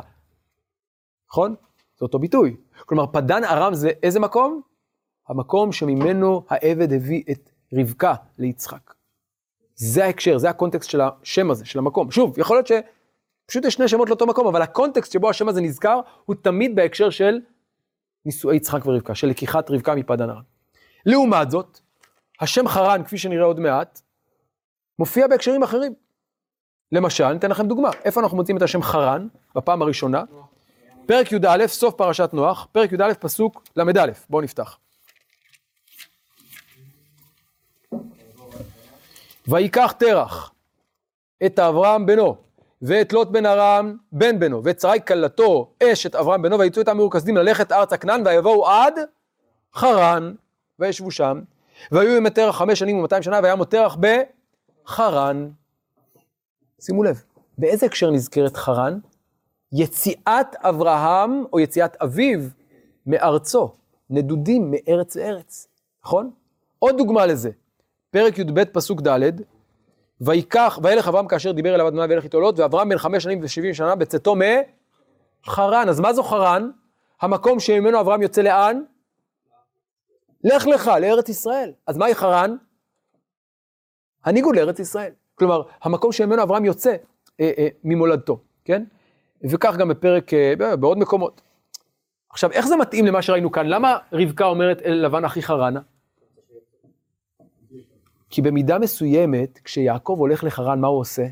נכון? זה אותו ביטוי. כלומר, פדן ארם זה איזה מקום? המקום שממנו העבד הביא את רבקה ליצחק. זה ההקשר, זה הקונטקסט של השם הזה, של המקום. שוב, יכול להיות שפשוט יש שני שמות לאותו מקום, אבל הקונטקסט שבו השם הזה נזכר, הוא תמיד בהקשר של נישואי יצחק ורבקה, של לקיחת רבקה מפדן ארם. לעומת זאת, השם חרן, כפי שנראה עוד מעט, מופיע בהקשרים אחרים. למשל, ניתן לכם דוגמה, איפה אנחנו מוצאים את השם חרן, בפעם הראשונה? פרק י"א, סוף פרשת נוח, פרק י"א, פסוק ל"א, בואו נפתח. ויקח תרח את אברהם בנו, ואת לוט בן ארם בן בנו, ואת שרי כלתו אשת אברהם בנו, ויצאו איתם מאור כשדים ללכת ארצה כנען, ויבואו עד חרן, וישבו שם, והיו עם תרח חמש שנים ומאתיים שנה, והיה מותרח בחרן. שימו לב, באיזה הקשר נזכרת חרן? יציאת אברהם, או יציאת אביו, מארצו, נדודים מארץ לארץ, נכון? עוד דוגמה לזה, פרק י"ב פסוק ד', ויקח, וילך אברהם כאשר דיבר אליו אדוני וילך איתו לוט, ואברהם בן חמש שנים ושבעים שנה בצאתו מחרן. אז מה זו חרן? המקום שממנו אברהם יוצא לאן? לך לך, לארץ ישראל. אז מהי חרן? הניגוד לארץ ישראל. כלומר, המקום שממנו אברהם יוצא אה, אה, ממולדתו, כן? וכך גם בפרק, אה, בעוד מקומות. עכשיו, איך זה מתאים למה שראינו כאן? למה רבקה אומרת אל לבן אחי חרנה? כי במידה מסוימת, כשיעקב הולך לחרן, מה הוא עושה?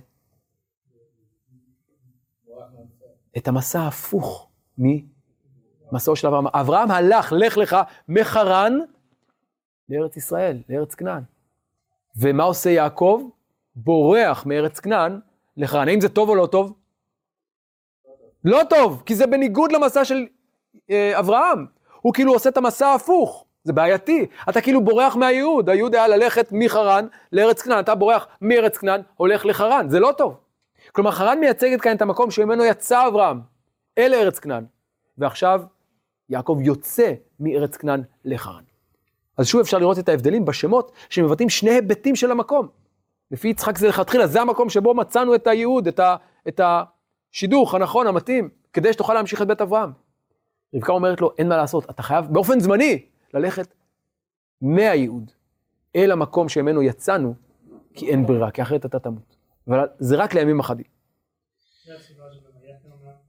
את המסע ההפוך ממסעו של אברהם. אברהם הלך, לך לך, מחרן לארץ ישראל, לארץ כנען. ומה עושה יעקב? בורח מארץ כנען לחרן. האם זה טוב או לא טוב? לא טוב, כי זה בניגוד למסע של אה, אברהם. הוא כאילו עושה את המסע ההפוך. זה בעייתי. אתה כאילו בורח מהייעוד, הייעוד היה ללכת מחרן לארץ כנען, אתה בורח מארץ כנען, הולך לחרן, זה לא טוב. כלומר, חרן מייצגת כאן את המקום שממנו יצא אברהם אל ארץ כנען, ועכשיו יעקב יוצא מארץ כנען לחרן. אז שוב אפשר לראות את ההבדלים בשמות שמבטאים שני היבטים של המקום. לפי יצחק זה לכתחילה, זה המקום שבו מצאנו את הייעוד, את, ה, את השידוך הנכון, המתאים, כדי שתוכל להמשיך את בית אברהם. רבקה אומרת לו, אין מה לעשות, אתה חייב באופן זמני ללכת מהייעוד אל המקום שממנו יצאנו, כי אין ברירה, כי אחרת אתה תמות. אבל זה רק לימים אחדים.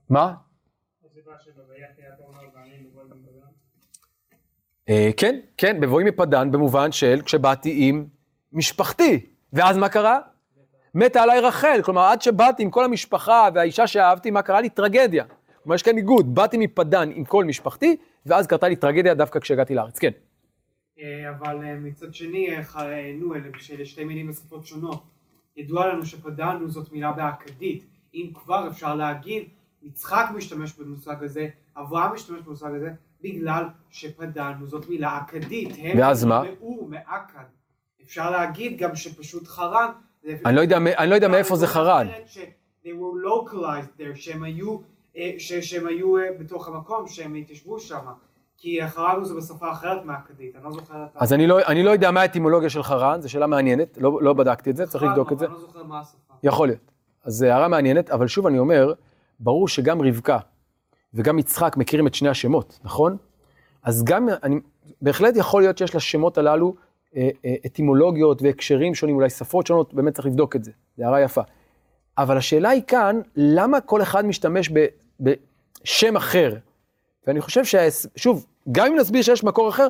מה? אה, כן, כן, בבואי מפדן במובן של כשבאתי עם משפחתי, ואז מה קרה? מתה עליי רחל, כלומר עד שבאתי עם כל המשפחה והאישה שאהבתי, מה קרה לי? טרגדיה. כלומר יש כאן ניגוד, באתי מפדן עם כל משפחתי, ואז קרתה לי טרגדיה דווקא כשהגעתי לארץ, כן. אה, אבל אה, מצד שני, אה, נו, אלה שתי מילים בשפות שונות. ידוע לנו שפדענו זאת מילה באכדית. אם כבר אפשר להגיד, יצחק משתמש במושג הזה, אברהם משתמש במושג הזה, בגלל שפדענו זאת מילה אכדית. הם ואז מה? נקבעו מאכד. אפשר להגיד גם שפשוט חרן. אני לא יודע לא מאיפה זה חרן. שהם היו, ש- שהם היו אה, בתוך המקום, שהם התיישבו שם. כי חרנו זה בשפה אחרת מהאכדית, אני לא זוכר את ה... אז אני לא, אני לא יודע מה האטימולוגיה של חרן, זו שאלה מעניינת, לא, לא בדקתי את זה, צריך לבדוק את זה. אני לא זוכר מה השפה. יכול להיות. אז זו הערה מעניינת, אבל שוב אני אומר, ברור שגם רבקה וגם יצחק מכירים את שני השמות, נכון? אז גם, אני, בהחלט יכול להיות שיש לשמות הללו אה, אה, אטימולוגיות והקשרים שונים, אולי שפות שונות, באמת צריך לבדוק את זה, זו הערה יפה. אבל השאלה היא כאן, למה כל אחד משתמש ב, בשם אחר? ואני חושב ששוב, גם אם נסביר שיש מקור אחר,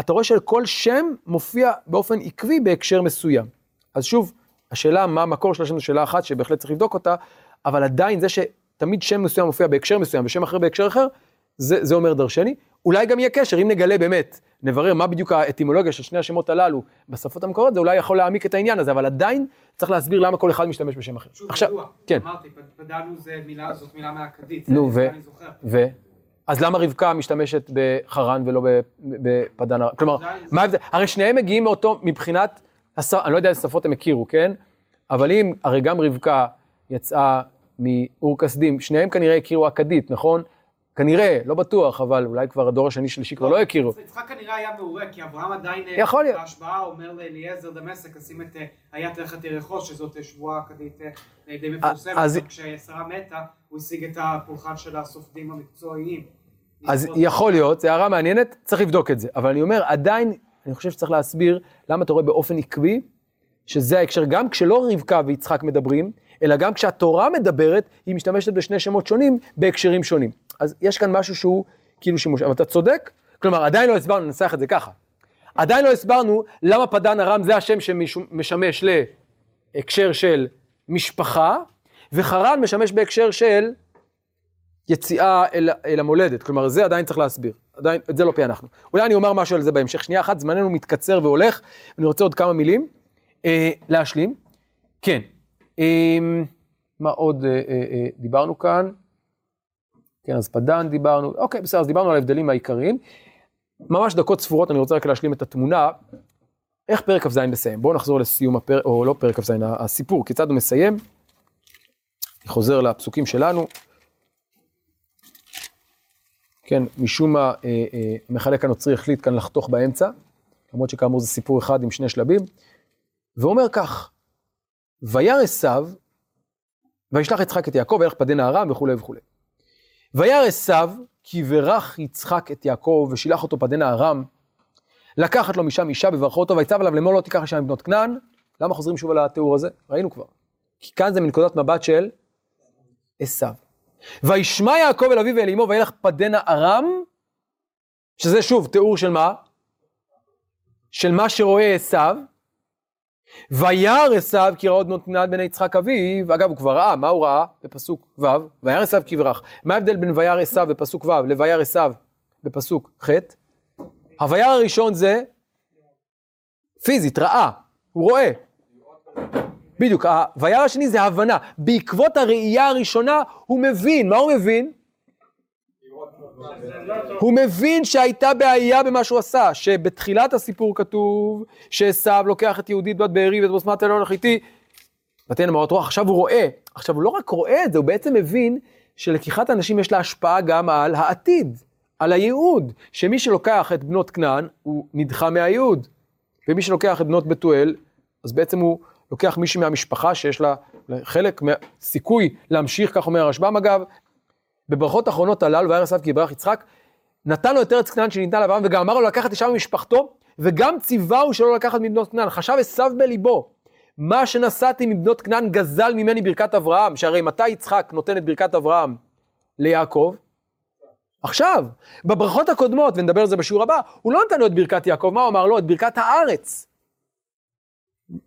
אתה רואה שכל שם מופיע באופן עקבי בהקשר מסוים. אז שוב, השאלה מה המקור של השם זו שאלה אחת שבהחלט צריך לבדוק אותה, אבל עדיין זה שתמיד שם מסוים מופיע בהקשר מסוים ושם אחר בהקשר אחר, זה, זה אומר דרשני. אולי גם יהיה קשר, אם נגלה באמת, נברר מה בדיוק האטימולוגיה של שני השמות הללו בשפות המקוריות, זה אולי יכול להעמיק את העניין הזה, אבל עדיין צריך להסביר למה כל אחד משתמש בשם אחר. שוב, עכשיו, ידוע, כן, אמרתי, פד- פדענו זה מילה, זאת מילה מהאכדית. נו, זה ו? אני זוכר. ו? אז למה רבקה משתמשת בחרן ולא בפדן הרע? כלומר, מה ההבדל? הרי שניהם מגיעים מאותו, מבחינת, הש- אני לא יודע איזה שפות הם הכירו, כן? אבל אם, הרי גם רבקה יצאה מאור כשדים, שניהם כנראה הכירו אכדית, נכון? כנראה, לא בטוח, אבל אולי כבר הדור השני שלישי כבר לא הכירו. יצחק כנראה היה מעורה, כי אברהם עדיין... אה, יכול להיות. בהשבעה אומר לאליעזר דמשק, לשים את אה, היה תלך תירכוש, שזאת אה, שבועה אה, די מפורסמת. אז- כששרה מתה, הוא השיג את הפולחן של הסופדים המקצועיים. אז יכול להיות, זו הערה מעניינת, צריך לבדוק את זה. אבל אני אומר, עדיין, אני חושב שצריך להסביר למה אתה רואה באופן עקבי, שזה ההקשר, גם כשלא רבקה ויצחק מדברים, אלא גם כשהתורה מדברת, היא משתמשת בשני שמות שונים בהקשרים שונים. אז יש כאן משהו שהוא כאילו שימוש, אבל אתה צודק, כלומר, עדיין לא הסברנו, ננסח את זה ככה. עדיין לא הסברנו למה פדן ארם זה השם שמשמש להקשר של משפחה, וחרן משמש בהקשר של יציאה אל, אל המולדת, כלומר זה עדיין צריך להסביר, עדיין, את זה לא פענחנו. אולי אני אומר משהו על זה בהמשך, שנייה אחת, זמננו מתקצר והולך, אני רוצה עוד כמה מילים אה, להשלים. כן, אה, מה עוד אה, אה, אה, דיברנו כאן? כן, אז פדן דיברנו, אוקיי, בסדר, אז דיברנו על ההבדלים העיקריים. ממש דקות ספורות, אני רוצה רק להשלים את התמונה. איך פרק כ"ז מסיים? בואו נחזור לסיום הפרק, או לא פרק כ"ז, הסיפור, כיצד הוא מסיים. אני חוזר לפסוקים שלנו. כן, משום מה, אה, אה, המחלק הנוצרי החליט כאן לחתוך באמצע, למרות שכאמור זה סיפור אחד עם שני שלבים, ואומר כך, וירא עשיו, וישלח יצחק את יעקב, וילך פדן הארם וכולי וכולי. וירא עשיו, כי ברך יצחק את יעקב, ושילח אותו פדן הארם, לקחת לו משם אישה בברכו אותו, ויצב עליו לאמור לא תיקח אישה מבנות כנען. למה חוזרים שוב על התיאור הזה? ראינו כבר. כי כאן זה מנקודת מבט של עשיו. וישמע יעקב אל אביו ואל אמו וילך פדנה ארם, שזה שוב תיאור של מה? של מה שרואה עשיו. וירא עשיו כי בנות כנען בני יצחק אביו, אגב הוא כבר ראה, מה הוא ראה? בפסוק ו', וירא עשיו כי יברח. מה ההבדל בין וירא עשיו בפסוק ו' לוירא עשיו בפסוק ח'? הווירא הראשון זה פיזית, ראה, הוא רואה. בדיוק, הווירא השני זה הבנה. בעקבות הראייה הראשונה הוא מבין, מה הוא מבין? הוא מבין שהייתה בעיה במה שהוא עשה, שבתחילת הסיפור כתוב שעשו לוקח את יהודית בת בארי ואת בוסמת אלון החיתי, ותהיינה מראות רוח, עכשיו הוא רואה, עכשיו הוא לא רק רואה את זה, הוא בעצם מבין שלקיחת אנשים יש לה השפעה גם על העתיד, על הייעוד, שמי שלוקח את בנות כנען הוא נדחה מהייעוד, ומי שלוקח את בנות בתואל, אז בעצם הוא לוקח מישהי מהמשפחה שיש לה חלק, סיכוי להמשיך, כך אומר הרשב"ם אגב, בברכות האחרונות הללו, וירא עשיו כי יברך יצחק, נתן לו את ארץ כנען שניתנה לאברהם, וגם אמר לו לקחת אישה ממשפחתו, וגם ציווהו שלא לקחת מבנות כנען. חשב עשיו בליבו, מה שנשאתי מבנות כנען גזל ממני ברכת אברהם, שהרי מתי יצחק נותן את ברכת אברהם ליעקב? עכשיו, בברכות הקודמות, ונדבר על זה בשיעור הבא, הוא לא נתן לו את ברכת יעקב, מה הוא אמר לו? את ברכת הארץ.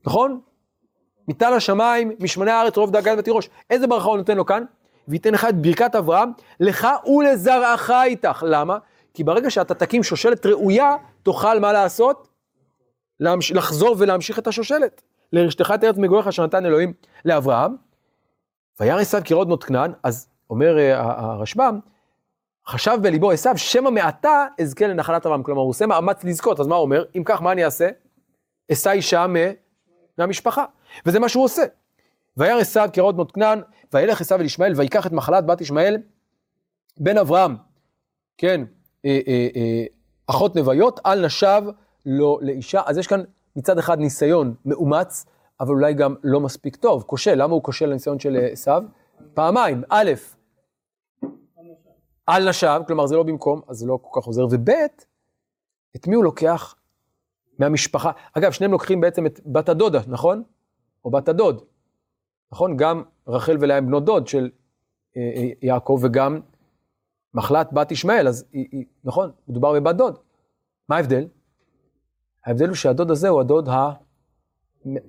נכון? מטל השמיים, משמני הארץ, רוב דאגת ותירוש. איזה ברכה הוא נותן לו כאן? וייתן לך את ברכת אברהם, לך ולזרעך איתך. למה? כי ברגע שאתה תקים שושלת ראויה, תוכל מה לעשות? להמש... לחזור ולהמשיך את השושלת. לרשתך את ארץ מגוריך שנתן אלוהים לאברהם. וירא עשיו כראות בנות כנען, אז אומר uh, הרשב"ם, חשב בליבו עשיו, שמא מעתה אזכה לנחלת אברהם. כלומר, הוא עושה מאמץ לזכות, אז מה הוא אומר? אם כך, מה אני אעשה? אשא אישה. מהמשפחה. וזה מה שהוא עושה. וירא עשיו כראות בנות כנען, וילך עשיו אל ישמעאל, ויקח את מחלת בת ישמעאל, בן אברהם, כן, אה, אה, אה, אחות נוויות, אל נשב לו לאישה. אז יש כאן מצד אחד ניסיון מאומץ, אבל אולי גם לא מספיק טוב, כושל. למה הוא כושל לניסיון של עשיו? פעמיים. א', אל נשב, כלומר זה לא במקום, אז זה לא כל כך עוזר, וב', את מי הוא לוקח? מהמשפחה. אגב, שניהם לוקחים בעצם את בת הדודה, נכון? או בת הדוד. נכון? גם רחל ולאה הם בנות דוד של אה, אה, יעקב וגם מחלת בת ישמעאל, אז היא, היא, נכון, מדובר בבת דוד. מה ההבדל? ההבדל הוא שהדוד הזה הוא הדוד ה...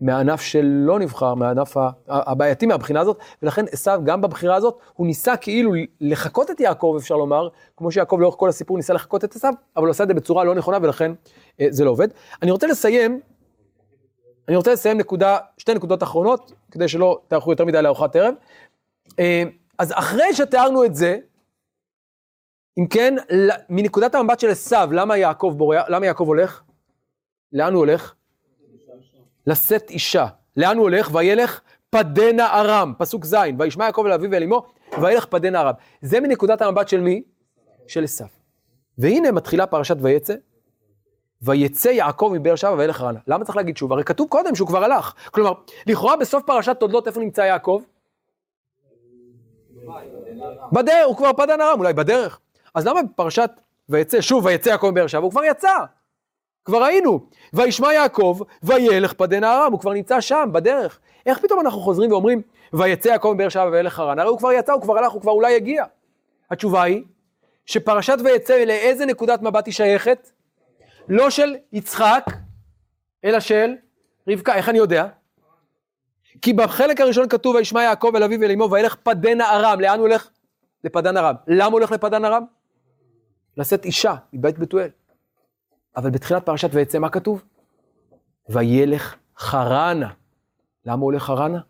מהענף שלא נבחר, מהענף הבעייתי מהבחינה הזאת, ולכן עשיו גם בבחירה הזאת, הוא ניסה כאילו לחקות את יעקב, אפשר לומר, כמו שיעקב לאורך כל הסיפור ניסה לחקות את עשיו, אבל הוא עשה את זה בצורה לא נכונה, ולכן אה, זה לא עובד. אני רוצה לסיים, אני רוצה לסיים נקודה, שתי נקודות אחרונות, כדי שלא תארחו יותר מדי לארוחת ערב. אה, אז אחרי שתיארנו את זה, אם כן, מנקודת המבט של עשיו, למה יעקב בורח, למה יעקב הולך? לאן הוא הולך? לשאת אישה. לאן הוא הולך? וילך פדנה ארם, פסוק ז', וישמע יעקב אל אביו ואל אמו, וילך פדנה ארם. זה מנקודת המבט של מי? של עשיו. והנה מתחילה פרשת ויצא, ויצא יעקב מבאר שבע וילך רנה. למה צריך להגיד שוב? הרי כתוב קודם שהוא כבר הלך. כלומר, לכאורה בסוף פרשת תולדות, איפה נמצא יעקב? בדרך, הוא כבר פדן ארם, אולי בדרך. אז למה בפרשת ויצא, שוב, ויצא יעקב מבאר שבע, הוא כבר יצא. כבר ראינו, וישמע יעקב, וילך פדנה ארם, הוא כבר נמצא שם, בדרך. איך פתאום אנחנו חוזרים ואומרים, ויצא יעקב מבאר שבע וילך חרן? הרי הוא כבר יצא, הוא כבר הלך, הוא כבר אולי יגיע. התשובה היא, שפרשת ויצא לאיזה נקודת מבט היא שייכת? לא של יצחק, אלא של רבקה. איך אני יודע? כי בחלק הראשון כתוב, וישמע יעקב אל אביו ואל אמו, וילך פדנה ארם. לאן הוא הולך? לפדן ארם. למה הוא הולך לפדן ארם? לשאת אישה מבית בתואל. אבל בתחילת פרשת ויצא מה כתוב? וילך חרנה. למה הוא הולך חרנה?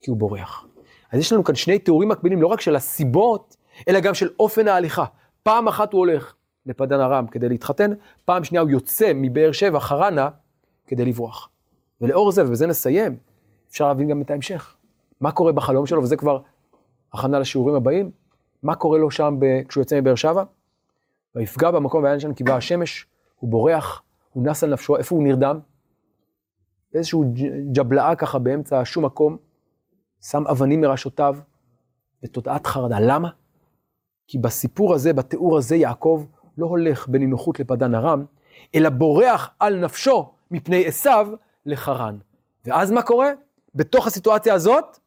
כי הוא בורח. אז יש לנו כאן שני תיאורים מקבילים, לא רק של הסיבות, אלא גם של אופן ההליכה. פעם אחת הוא הולך לפדן ארם כדי להתחתן, פעם שנייה הוא יוצא מבאר שבע, חרנה, כדי לברוח. ולאור זה, ובזה נסיים, אפשר להבין גם את ההמשך. מה קורה בחלום שלו, וזה כבר הכנה לשיעורים הבאים, מה קורה לו שם ב... כשהוא יוצא מבאר שבע? ויפגע במקום ויען שם כי באה השמש, הוא בורח, הוא נס על נפשו, איפה הוא נרדם? באיזשהו ג'בלאה ככה באמצע שום מקום, שם אבנים מראשותיו, בתודעת חרדה. למה? כי בסיפור הזה, בתיאור הזה, יעקב לא הולך בנינוחות לפדן ארם, אלא בורח על נפשו מפני עשיו לחרן. ואז מה קורה? בתוך הסיטואציה הזאת,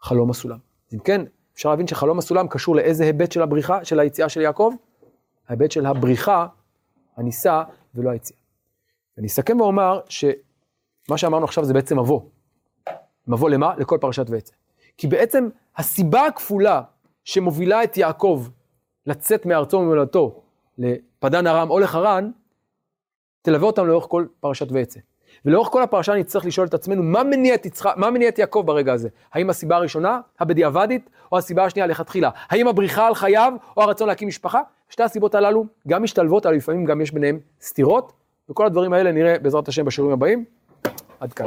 חלום הסולם. אם כן, אפשר להבין שחלום הסולם קשור לאיזה היבט של הבריחה, של היציאה של יעקב? ההיבט של הבריחה, הניסה, ולא היציאה. אני אסכם ואומר שמה שאמרנו עכשיו זה בעצם מבוא. מבוא למה? לכל פרשת ויצא. כי בעצם הסיבה הכפולה שמובילה את יעקב לצאת מארצו וממולדתו לפדן ארם או לחרן, תלווה אותם לאורך כל פרשת ויצא. ולאורך כל הפרשה נצטרך לשאול את עצמנו, מה מניע את, יצח... מה מניע את יעקב ברגע הזה? האם הסיבה הראשונה, הבדיעבדית, או הסיבה השנייה לכתחילה? האם הבריחה על חייו, או הרצון להקים משפחה? שתי הסיבות הללו גם משתלבות, אבל לפעמים גם יש ביניהם סתירות, וכל הדברים האלה נראה בעזרת השם בשיעורים הבאים. עד כאן.